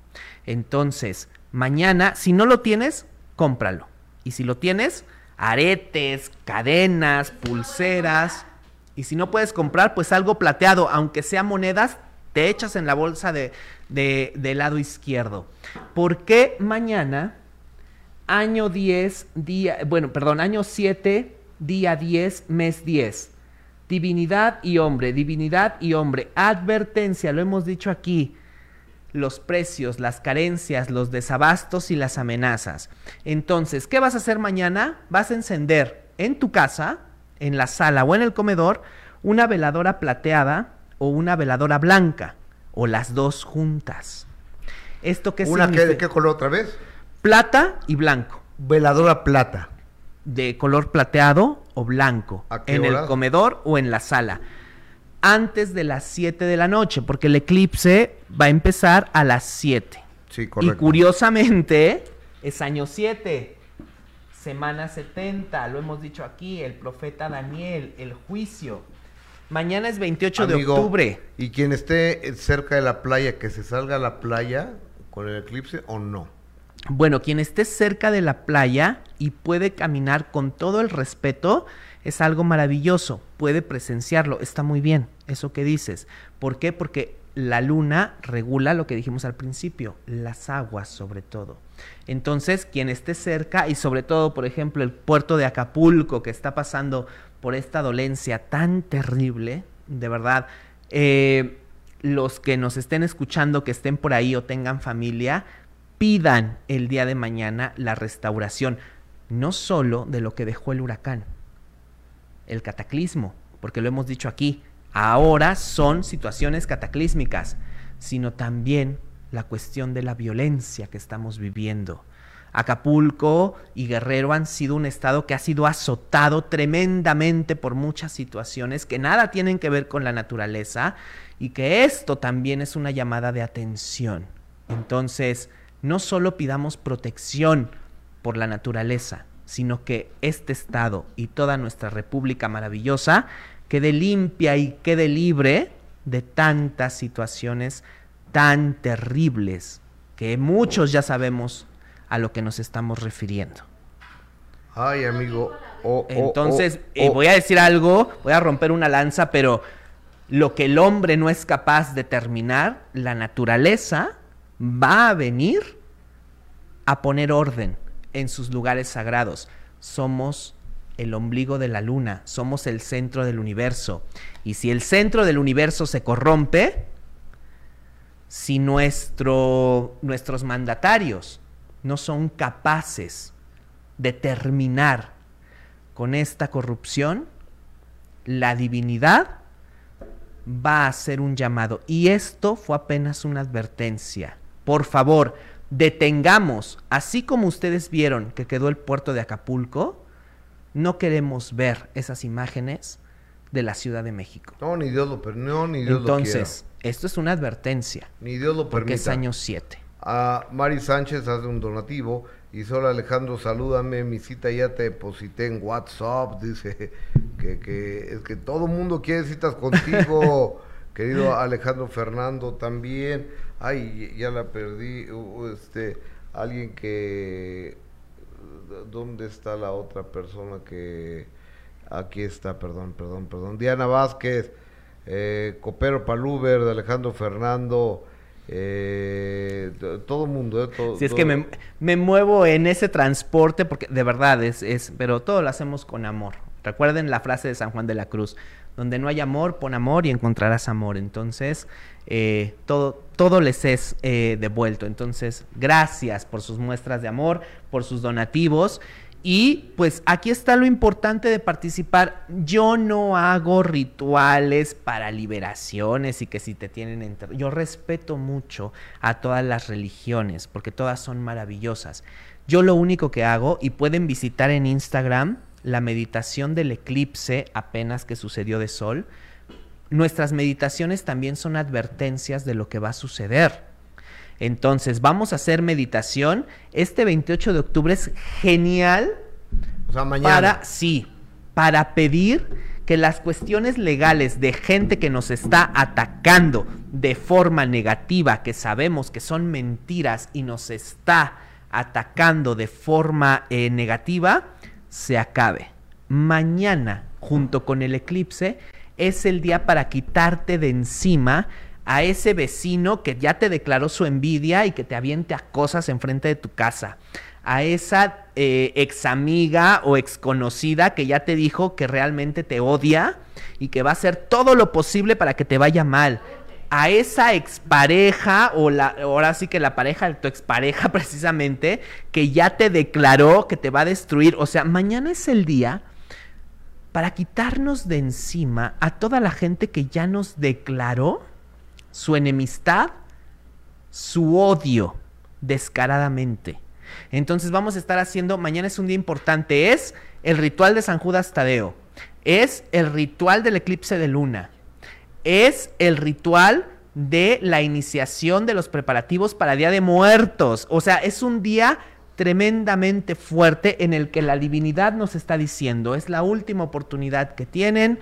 Entonces, mañana, si no lo tienes, cómpralo. Y si lo tienes, aretes, cadenas, pulseras. Y si no puedes comprar, pues algo plateado, aunque sea monedas, te echas en la bolsa de, de- del lado izquierdo. ¿Por qué mañana, año 10, día, bueno, perdón, año 7, día 10, mes 10? Divinidad y hombre, divinidad y hombre. Advertencia, lo hemos dicho aquí. Los precios, las carencias, los desabastos y las amenazas. Entonces, ¿qué vas a hacer mañana? Vas a encender en tu casa, en la sala o en el comedor, una veladora plateada o una veladora blanca, o las dos juntas. ¿Esto qué ¿Una significa? de qué color otra vez? Plata y blanco. Veladora plata. De color plateado o blanco. ¿A qué En el comedor o en la sala. Antes de las 7 de la noche, porque el eclipse va a empezar a las 7. Sí, Y correcto. curiosamente, es año 7, semana 70, lo hemos dicho aquí, el profeta Daniel, el juicio. Mañana es 28 Amigo, de octubre. Y quien esté cerca de la playa, que se salga a la playa con el eclipse o no. Bueno, quien esté cerca de la playa y puede caminar con todo el respeto, es algo maravilloso. Puede presenciarlo, está muy bien, eso que dices. ¿Por qué? Porque la luna regula lo que dijimos al principio, las aguas sobre todo. Entonces, quien esté cerca y sobre todo, por ejemplo, el puerto de Acapulco que está pasando por esta dolencia tan terrible, de verdad, eh, los que nos estén escuchando, que estén por ahí o tengan familia, pidan el día de mañana la restauración, no solo de lo que dejó el huracán, el cataclismo, porque lo hemos dicho aquí, ahora son situaciones cataclísmicas, sino también la cuestión de la violencia que estamos viviendo. Acapulco y Guerrero han sido un estado que ha sido azotado tremendamente por muchas situaciones que nada tienen que ver con la naturaleza y que esto también es una llamada de atención. Entonces, no solo pidamos protección por la naturaleza, sino que este estado y toda nuestra república maravillosa quede limpia y quede libre de tantas situaciones tan terribles que muchos ya sabemos a lo que nos estamos refiriendo. Ay, amigo. Entonces, eh, voy a decir algo, voy a romper una lanza, pero lo que el hombre no es capaz de terminar, la naturaleza va a venir a poner orden en sus lugares sagrados. Somos el ombligo de la luna, somos el centro del universo. Y si el centro del universo se corrompe, si nuestro, nuestros mandatarios no son capaces de terminar con esta corrupción, la divinidad va a hacer un llamado. Y esto fue apenas una advertencia. Por favor, detengamos, así como ustedes vieron que quedó el puerto de Acapulco, no queremos ver esas imágenes de la Ciudad de México. No, ni Dios lo no, ni Dios Entonces, esto es una advertencia. lo. Ni Dios lo Porque es permita. año 7. A Mari Sánchez hace un donativo Y solo Alejandro, salúdame, mi cita ya te deposité en WhatsApp, dice que, que es que todo mundo quiere citas contigo, querido Alejandro Fernando también. Ay, ya la perdí, este, alguien que, ¿dónde está la otra persona que, aquí está, perdón, perdón, perdón, Diana Vázquez, eh, Copero Paluber, de Alejandro Fernando, eh, todo el mundo. Eh, todo, si es que me, me, muevo en ese transporte porque de verdad es, es, pero todo lo hacemos con amor. Recuerden la frase de San Juan de la Cruz, donde no hay amor, pon amor y encontrarás amor. Entonces, eh, todo, todo les es eh, devuelto. Entonces, gracias por sus muestras de amor, por sus donativos. Y pues aquí está lo importante de participar. Yo no hago rituales para liberaciones y que si te tienen... Enter... Yo respeto mucho a todas las religiones porque todas son maravillosas. Yo lo único que hago, y pueden visitar en Instagram la meditación del eclipse apenas que sucedió de sol, nuestras meditaciones también son advertencias de lo que va a suceder. Entonces, vamos a hacer meditación. Este 28 de octubre es genial. O sea, mañana. Para, sí, para pedir que las cuestiones legales de gente que nos está atacando de forma negativa, que sabemos que son mentiras y nos está atacando de forma eh, negativa, se acabe. Mañana, junto con el eclipse, es el día para quitarte de encima a ese vecino que ya te declaró su envidia y que te aviente a cosas enfrente de tu casa, a esa eh, ex amiga o ex conocida que ya te dijo que realmente te odia y que va a hacer todo lo posible para que te vaya mal, a esa expareja o la ahora sí que la pareja de tu expareja precisamente que ya te declaró que te va a destruir, o sea, mañana es el día para quitarnos de encima a toda la gente que ya nos declaró su enemistad, su odio descaradamente. Entonces vamos a estar haciendo, mañana es un día importante, es el ritual de San Judas Tadeo, es el ritual del eclipse de luna, es el ritual de la iniciación de los preparativos para Día de Muertos. O sea, es un día tremendamente fuerte en el que la divinidad nos está diciendo, es la última oportunidad que tienen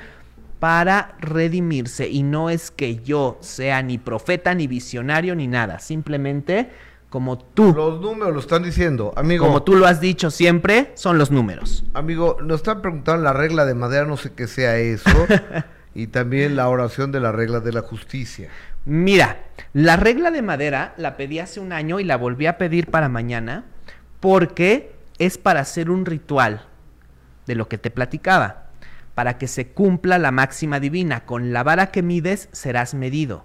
para redimirse. Y no es que yo sea ni profeta, ni visionario, ni nada. Simplemente como tú. Los números lo están diciendo, amigo. Como tú lo has dicho siempre, son los números. Amigo, nos están preguntando la regla de madera, no sé qué sea eso. y también la oración de la regla de la justicia. Mira, la regla de madera la pedí hace un año y la volví a pedir para mañana porque es para hacer un ritual de lo que te platicaba para que se cumpla la máxima divina. Con la vara que mides serás medido.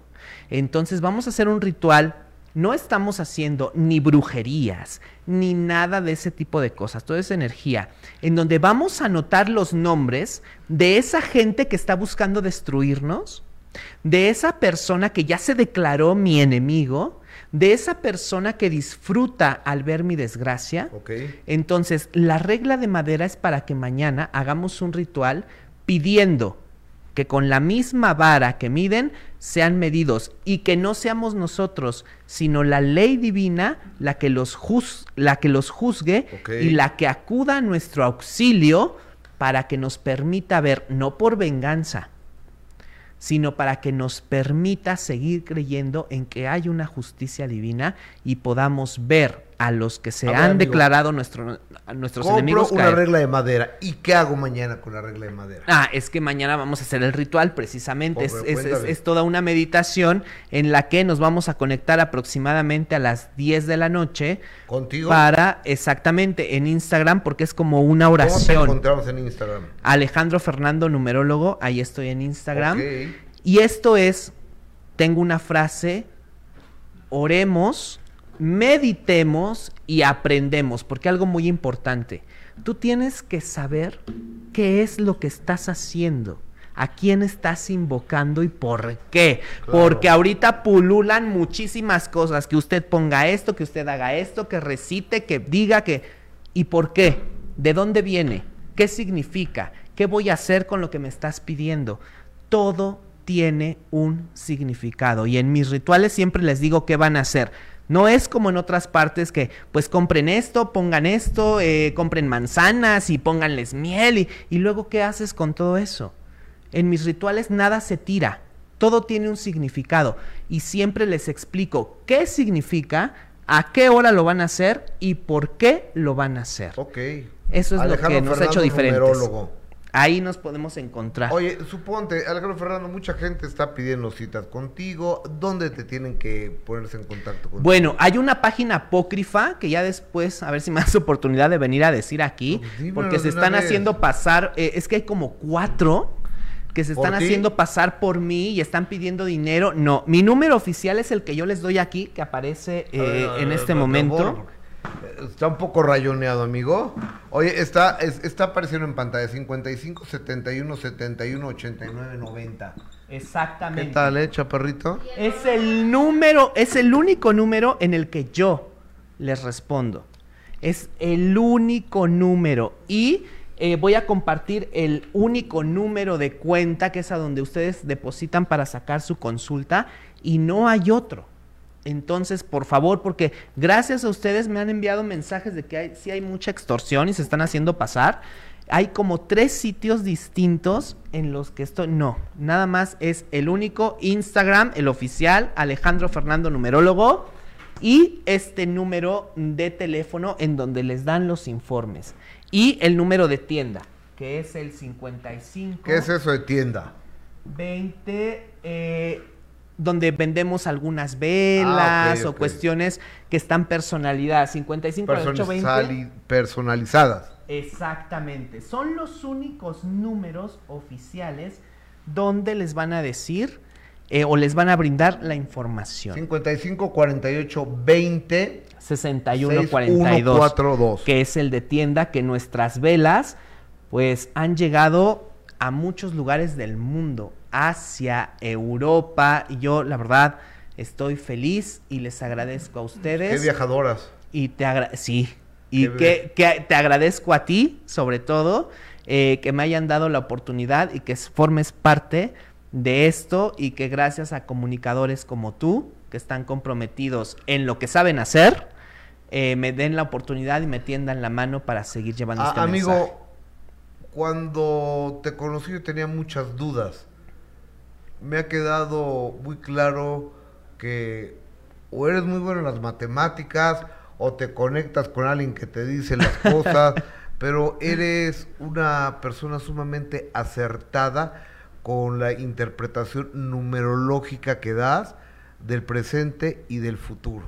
Entonces vamos a hacer un ritual. No estamos haciendo ni brujerías, ni nada de ese tipo de cosas, toda esa energía, en donde vamos a anotar los nombres de esa gente que está buscando destruirnos, de esa persona que ya se declaró mi enemigo, de esa persona que disfruta al ver mi desgracia. Entonces, la regla de madera es para que mañana hagamos un ritual pidiendo que con la misma vara que miden sean medidos y que no seamos nosotros, sino la ley divina la que los, la que los juzgue y la que acuda a nuestro auxilio para que nos permita ver, no por venganza, sino para que nos permita seguir creyendo en que hay una justicia divina y podamos ver a los que se han declarado nuestro, nuestros compro enemigos. una regla de madera. ¿Y qué hago mañana con la regla de madera? Ah, es que mañana vamos a hacer el ritual precisamente. es, es, es, toda una meditación en la que nos vamos a conectar aproximadamente a las 10 de la noche. ¿Contigo? Para, exactamente, en Instagram, porque es como una oración. ¿Cómo te encontramos en Instagram? Alejandro Fernando, numerólogo, ahí estoy en Instagram. Y esto es, tengo una frase, oremos meditemos y aprendemos, porque algo muy importante, tú tienes que saber qué es lo que estás haciendo, a quién estás invocando y por qué. Porque ahorita pululan muchísimas cosas, que usted ponga esto, que usted haga esto, que recite, que diga que... ¿Y por qué? ¿De dónde viene? ¿Qué significa? ¿Qué voy a hacer con lo que me estás pidiendo? Todo tiene un significado y en mis rituales siempre les digo qué van a hacer No es como en otras partes que pues compren esto, pongan esto, eh, compren manzanas y pónganles miel y, y luego ¿qué haces con todo eso? En mis rituales nada se tira, todo tiene un significado y siempre les explico qué significa, a qué hora lo van a hacer y por qué lo van a hacer. Ok. Eso es lo que nos ha hecho diferentes. numerólogo. Ahí nos podemos encontrar. Oye, suponte, Alejandro Fernando, mucha gente está pidiendo citas contigo. ¿Dónde te tienen que ponerse en contacto contigo? Bueno, hay una página apócrifa que ya después, a ver si me das oportunidad de venir a decir aquí, dímelo porque se están vez. haciendo pasar, eh, es que hay como cuatro que se ¿Por están haciendo pasar por mí y están pidiendo dinero. No, mi número oficial es el que yo les doy aquí, que aparece eh, ver, en este momento. favor. Está un poco rayoneado, amigo. Oye, está, es- está apareciendo en pantalla 55 71 71 89 90. Exactamente. ¿Qué tal, eh, chaparrito? Es el número, es el único número en el que yo les respondo. Es el único número. Y eh, voy a compartir el único número de cuenta que es a donde ustedes depositan para sacar su consulta y no hay otro. Entonces, por favor, porque gracias a ustedes me han enviado mensajes de que hay, sí hay mucha extorsión y se están haciendo pasar. Hay como tres sitios distintos en los que esto no, nada más es el único Instagram, el oficial, Alejandro Fernando Numerólogo y este número de teléfono en donde les dan los informes y el número de tienda, que es el 55 ¿Qué es eso de tienda? 20, eh, donde vendemos algunas velas Ah, ok, o cuestiones que están personalizadas. 55 48 20. Personali- personalizadas. Exactamente. Son los únicos números oficiales donde les van a decir eh, o les van a brindar la información. 55 48 20 61 42 6142. que es el de tienda que nuestras velas pues han llegado a muchos lugares del mundo, Asia, Europa, y yo la verdad estoy feliz y les agradezco a ustedes. Qué viajadoras. Y te sí, y que, que te agradezco a ti, sobre todo, eh, que me hayan dado la oportunidad y que formes parte de esto y que gracias a comunicadores como tú, que están comprometidos en lo que saben hacer, eh, me den la oportunidad y me tiendan la mano para seguir llevando Ah, este amigo, mensaje. cuando te conocí yo tenía muchas dudas. Me ha quedado muy claro que o eres muy bueno en las matemáticas o te conectas con alguien que te dice las cosas, pero eres una persona sumamente acertada con la interpretación numerológica que das del presente y del futuro.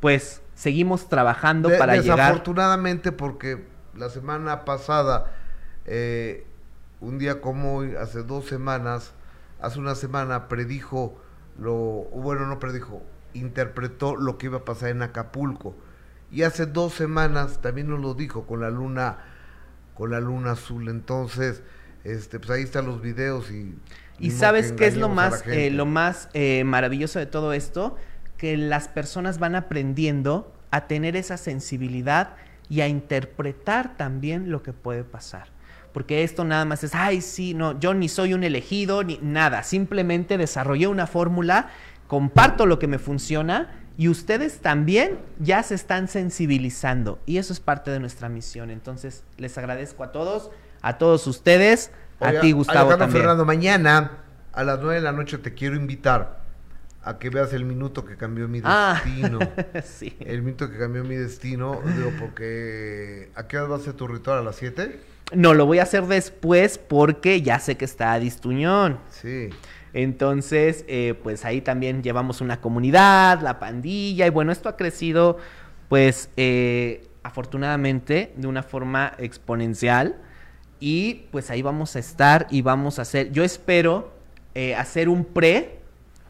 Pues seguimos trabajando De- para llegar. Desafortunadamente, porque la semana pasada, eh, un día como hoy, hace dos semanas, hace una semana predijo lo, bueno, no predijo, interpretó lo que iba a pasar en Acapulco. Y hace dos semanas también nos lo dijo con la luna, con la luna azul. Entonces, este, pues ahí están los videos y. Y sabes qué es lo más, eh, lo más eh, maravilloso de todo esto, que las personas van aprendiendo a tener esa sensibilidad y a interpretar también lo que puede pasar. Porque esto nada más es, ay, sí, no, yo ni soy un elegido, ni nada. Simplemente desarrollé una fórmula, comparto lo que me funciona y ustedes también ya se están sensibilizando. Y eso es parte de nuestra misión. Entonces, les agradezco a todos, a todos ustedes, a ti, Gustavo, Alejandro también. Fernando, mañana a las 9 de la noche te quiero invitar a que veas el minuto que cambió mi Ah, destino. sí. El minuto que cambió mi destino, digo, porque ¿a qué hora va a ser tu ritual? ¿A las 7? No, lo voy a hacer después porque ya sé que está a Distuñón. Sí. Entonces, eh, pues ahí también llevamos una comunidad, la pandilla, y bueno, esto ha crecido, pues, eh, afortunadamente, de una forma exponencial. Y pues ahí vamos a estar y vamos a hacer, yo espero eh, hacer un pre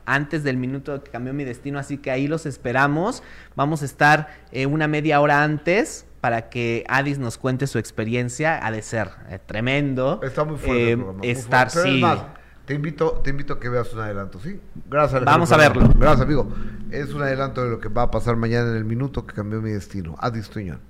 antes del minuto que cambió mi destino, así que ahí los esperamos. Vamos a estar eh, una media hora antes para que Adis nos cuente su experiencia. Ha de ser eh, tremendo. Está muy fuerte Eh, el programa, muy estar, fuerte. Sí. más, te invito, te invito a que veas un adelanto, ¿sí? Gracias. Vamos a verlo. Gracias, amigo. Es un adelanto de lo que va a pasar mañana en el minuto que cambió mi destino. Adis Tuñón.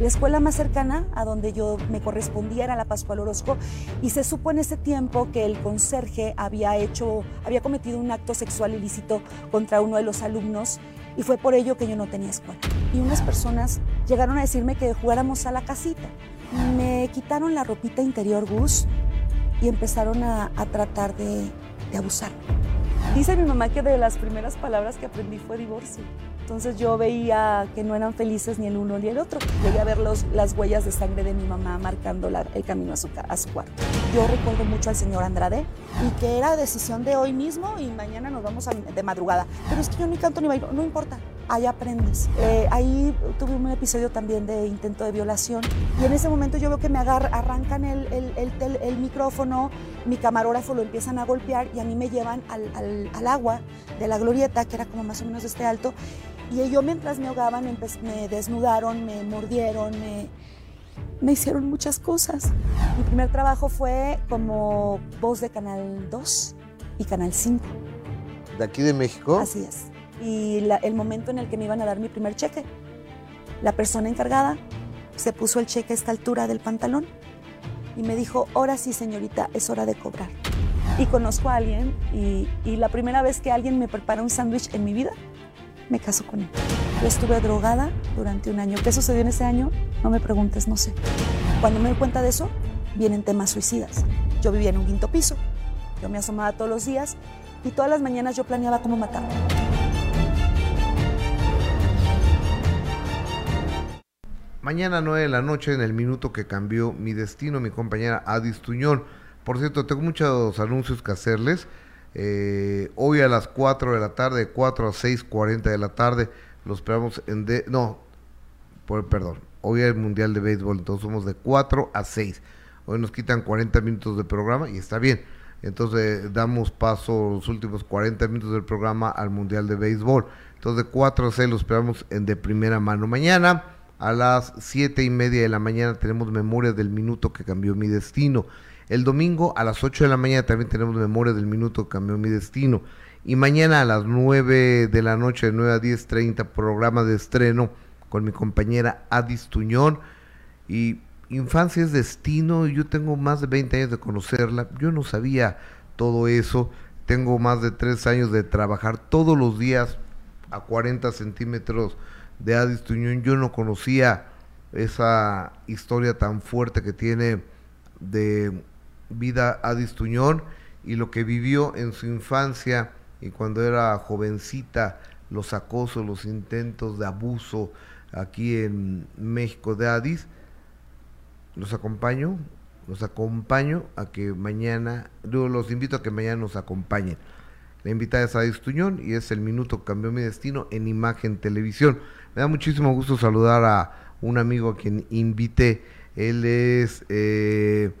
La escuela más cercana a donde yo me correspondía era la Pascual Orozco y se supo en ese tiempo que el conserje había hecho, había cometido un acto sexual ilícito contra uno de los alumnos y fue por ello que yo no tenía escuela. Y unas personas llegaron a decirme que jugáramos a la casita. Me quitaron la ropita interior, Gus, y empezaron a, a tratar de, de abusar. Dice mi mamá que de las primeras palabras que aprendí fue divorcio. Entonces yo veía que no eran felices ni el uno ni el otro. Llegué a ver los, las huellas de sangre de mi mamá marcando la, el camino a su, a su cuarto. Yo recuerdo mucho al señor Andrade y que era decisión de hoy mismo y mañana nos vamos a, de madrugada. Pero es que yo ni canto ni bailo, no importa, ahí aprendes. Eh, ahí tuve un episodio también de intento de violación y en ese momento yo veo que me agarra, arrancan el, el, el, el, micrófono, mi camarógrafo lo empiezan a golpear y a mí me llevan al, al, al agua de la glorieta, que era como más o menos de este alto, y yo mientras me ahogaban me desnudaron, me mordieron, me, me hicieron muchas cosas. Mi primer trabajo fue como voz de Canal 2 y Canal 5. ¿De aquí de México? Así es. Y la, el momento en el que me iban a dar mi primer cheque, la persona encargada se puso el cheque a esta altura del pantalón y me dijo, ahora sí señorita, es hora de cobrar. Y conozco a alguien y, y la primera vez que alguien me prepara un sándwich en mi vida me caso con él. Yo estuve drogada durante un año. ¿Qué sucedió en ese año? No me preguntes, no sé. Cuando me doy cuenta de eso, vienen temas suicidas. Yo vivía en un quinto piso. Yo me asomaba todos los días y todas las mañanas yo planeaba cómo matarme. Mañana 9 de la noche, en el minuto que cambió mi destino, mi compañera Adis Tuñón. Por cierto, tengo muchos anuncios que hacerles. Eh, hoy a las 4 de la tarde, 4 a 6.40 de la tarde, los esperamos en... De, no, por, perdón, hoy es el Mundial de Béisbol, entonces somos de 4 a 6. Hoy nos quitan 40 minutos de programa y está bien. Entonces damos paso los últimos 40 minutos del programa al Mundial de Béisbol. Entonces de 4 a 6 los esperamos en de primera mano. Mañana a las 7 y media de la mañana tenemos memoria del minuto que cambió mi destino. El domingo a las 8 de la mañana también tenemos memoria del minuto que cambió mi destino. Y mañana a las 9 de la noche, de 9 a 10.30, programa de estreno con mi compañera Adis Tuñón. Y infancia es destino, yo tengo más de 20 años de conocerla, yo no sabía todo eso, tengo más de 3 años de trabajar todos los días a 40 centímetros de Adis Tuñón, yo no conocía esa historia tan fuerte que tiene de vida Adis Tuñón y lo que vivió en su infancia y cuando era jovencita, los acosos, los intentos de abuso aquí en México de Adis. Los acompaño, los acompaño a que mañana, los invito a que mañana nos acompañen. La invitada es Adis Tuñón y es el minuto que cambió mi destino en imagen televisión. Me da muchísimo gusto saludar a un amigo a quien invité. Él es eh,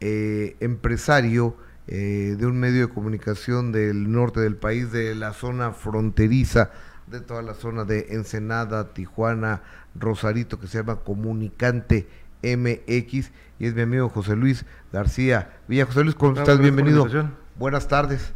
eh, empresario eh, de un medio de comunicación del norte del país, de la zona fronteriza, de toda la zona de Ensenada, Tijuana, Rosarito, que se llama Comunicante MX, y es mi amigo José Luis García Villa. José Luis, ¿cómo estás? Bienvenido. Buenas tardes.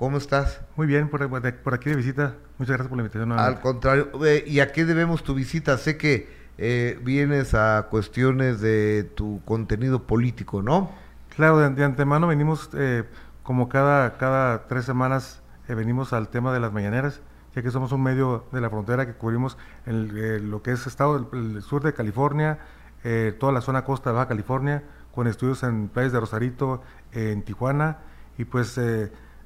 ¿Cómo estás? Muy bien, por, por, aquí de visita. Muchas gracias por la invitación. Al contrario, eh, ¿y a qué debemos tu visita? Sé que eh, vienes a cuestiones de tu contenido político, ¿no? Claro, de, de antemano venimos, eh, como cada, cada tres semanas, eh, venimos al tema de las mañaneras, ya que somos un medio de la frontera que cubrimos el, eh, lo que es estado el, el sur de California, toda la zona costa de Baja California, con estudios en playas de Rosarito, en Tijuana, y pues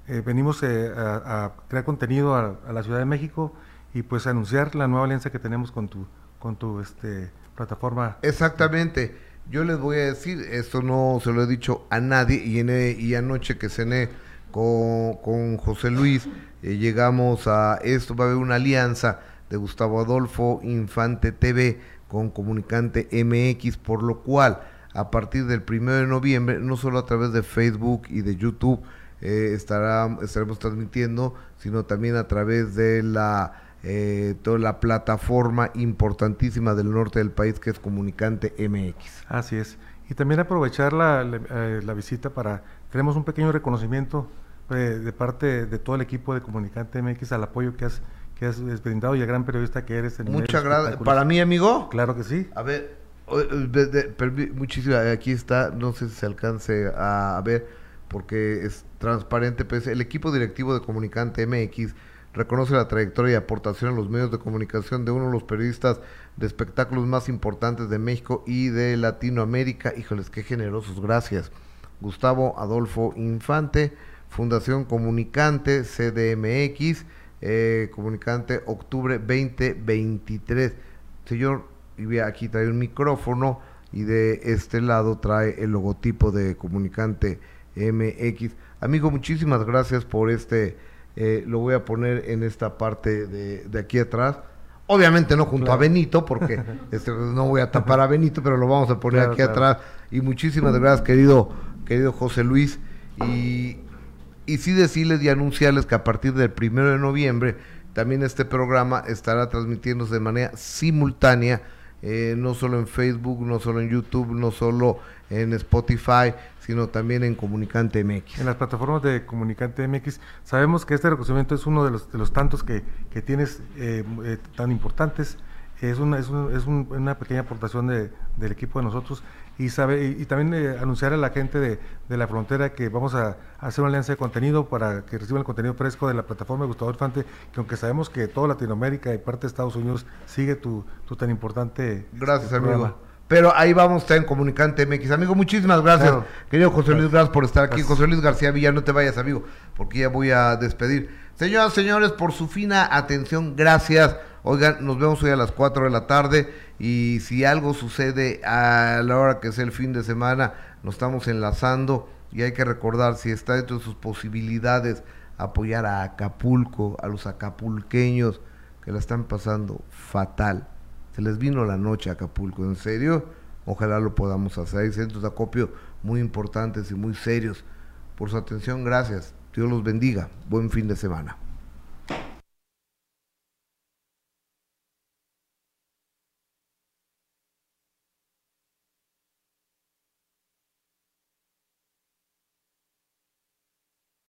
venimos a, a, crear contenido a, a, la Ciudad de México y pues anunciar la nueva alianza que tenemos con tu, con tu este, plataforma. Exactamente. Yo les voy a decir, esto no se lo he dicho a nadie y, en, anoche que cené con, con José Luis, eh, llegamos a esto, va a haber una alianza de Gustavo Adolfo Infante TV con Comunicante MX, por lo cual a partir del primero de noviembre, no solo a través de Facebook y de YouTube, eh, estará, estaremos transmitiendo, sino también a través de la eh, toda la plataforma importantísima del norte del país que es Comunicante MX. Así es. Y también aprovechar la, la, eh, la visita para, tenemos un pequeño reconocimiento eh, de parte de todo el equipo de Comunicante MX al apoyo que has, que has has brindado y el gran periodista que eres. En Muchas gracias. ¿Para mí, amigo? Claro que sí. A ver, eh, muchísimas, aquí está, no sé si se alcance a, ver, porque es transparente, pues el equipo directivo de Comunicante MX reconoce la trayectoria y aportación en los medios de comunicación de uno de los periodistas de espectáculos más importantes de México y de Latinoamérica. Híjoles, qué generosos, gracias. Gustavo Adolfo Infante, Fundación Comunicante, CDMX, eh, Comunicante, octubre 2023. Señor, aquí trae un micrófono y de este lado trae el logotipo de Comunicante MX. Amigo, muchísimas gracias por este, eh, lo voy a poner en esta parte de, de aquí atrás. Obviamente no junto a. Benito, porque este, no voy a tapar a Benito, pero lo vamos a poner Claro, aquí claro. atrás. Y muchísimas gracias, querido, querido José Luis. Y, y sí decirles y anunciarles que a partir del primero de noviembre también este programa estará transmitiéndose de manera simultánea, eh, no solo en Facebook, no solo en YouTube, no solo en Spotify, sino también en Comunicante MX. En las plataformas de Comunicante MX, sabemos que este reconocimiento es uno de los, de los tantos que, que tienes eh, eh, tan importantes. Es una, es, un- es un- una pequeña aportación de- del equipo de nosotros y, sabe, y, y también eh, anunciar a la gente de, de la frontera que vamos a, a hacer una alianza de contenido para que reciban el contenido fresco de la plataforma de Gustavo Infante, que aunque sabemos que toda Latinoamérica y parte de Estados Unidos sigue tu, tu tan importante Gracias, este, amigo. programa. Pero ahí vamos a estar en Comunicante MX. Amigo, muchísimas gracias. Claro. Querido José Luis, gracias por estar aquí. Gracias. José Luis García Villa, no te vayas, amigo, porque ya voy a despedir. Señoras, señores, por su fina atención, gracias. Oigan, nos vemos hoy a las 4 de la tarde y si algo sucede a la hora que sea el fin de semana, nos estamos enlazando y hay que recordar, si está dentro de sus posibilidades, apoyar a Acapulco, a los acapulqueños que la están pasando fatal. Se les vino la noche a Acapulco, en serio. Ojalá lo podamos hacer. Hay centros de acopio muy importantes y muy serios. Por su atención, gracias. Dios los bendiga. Buen fin de semana.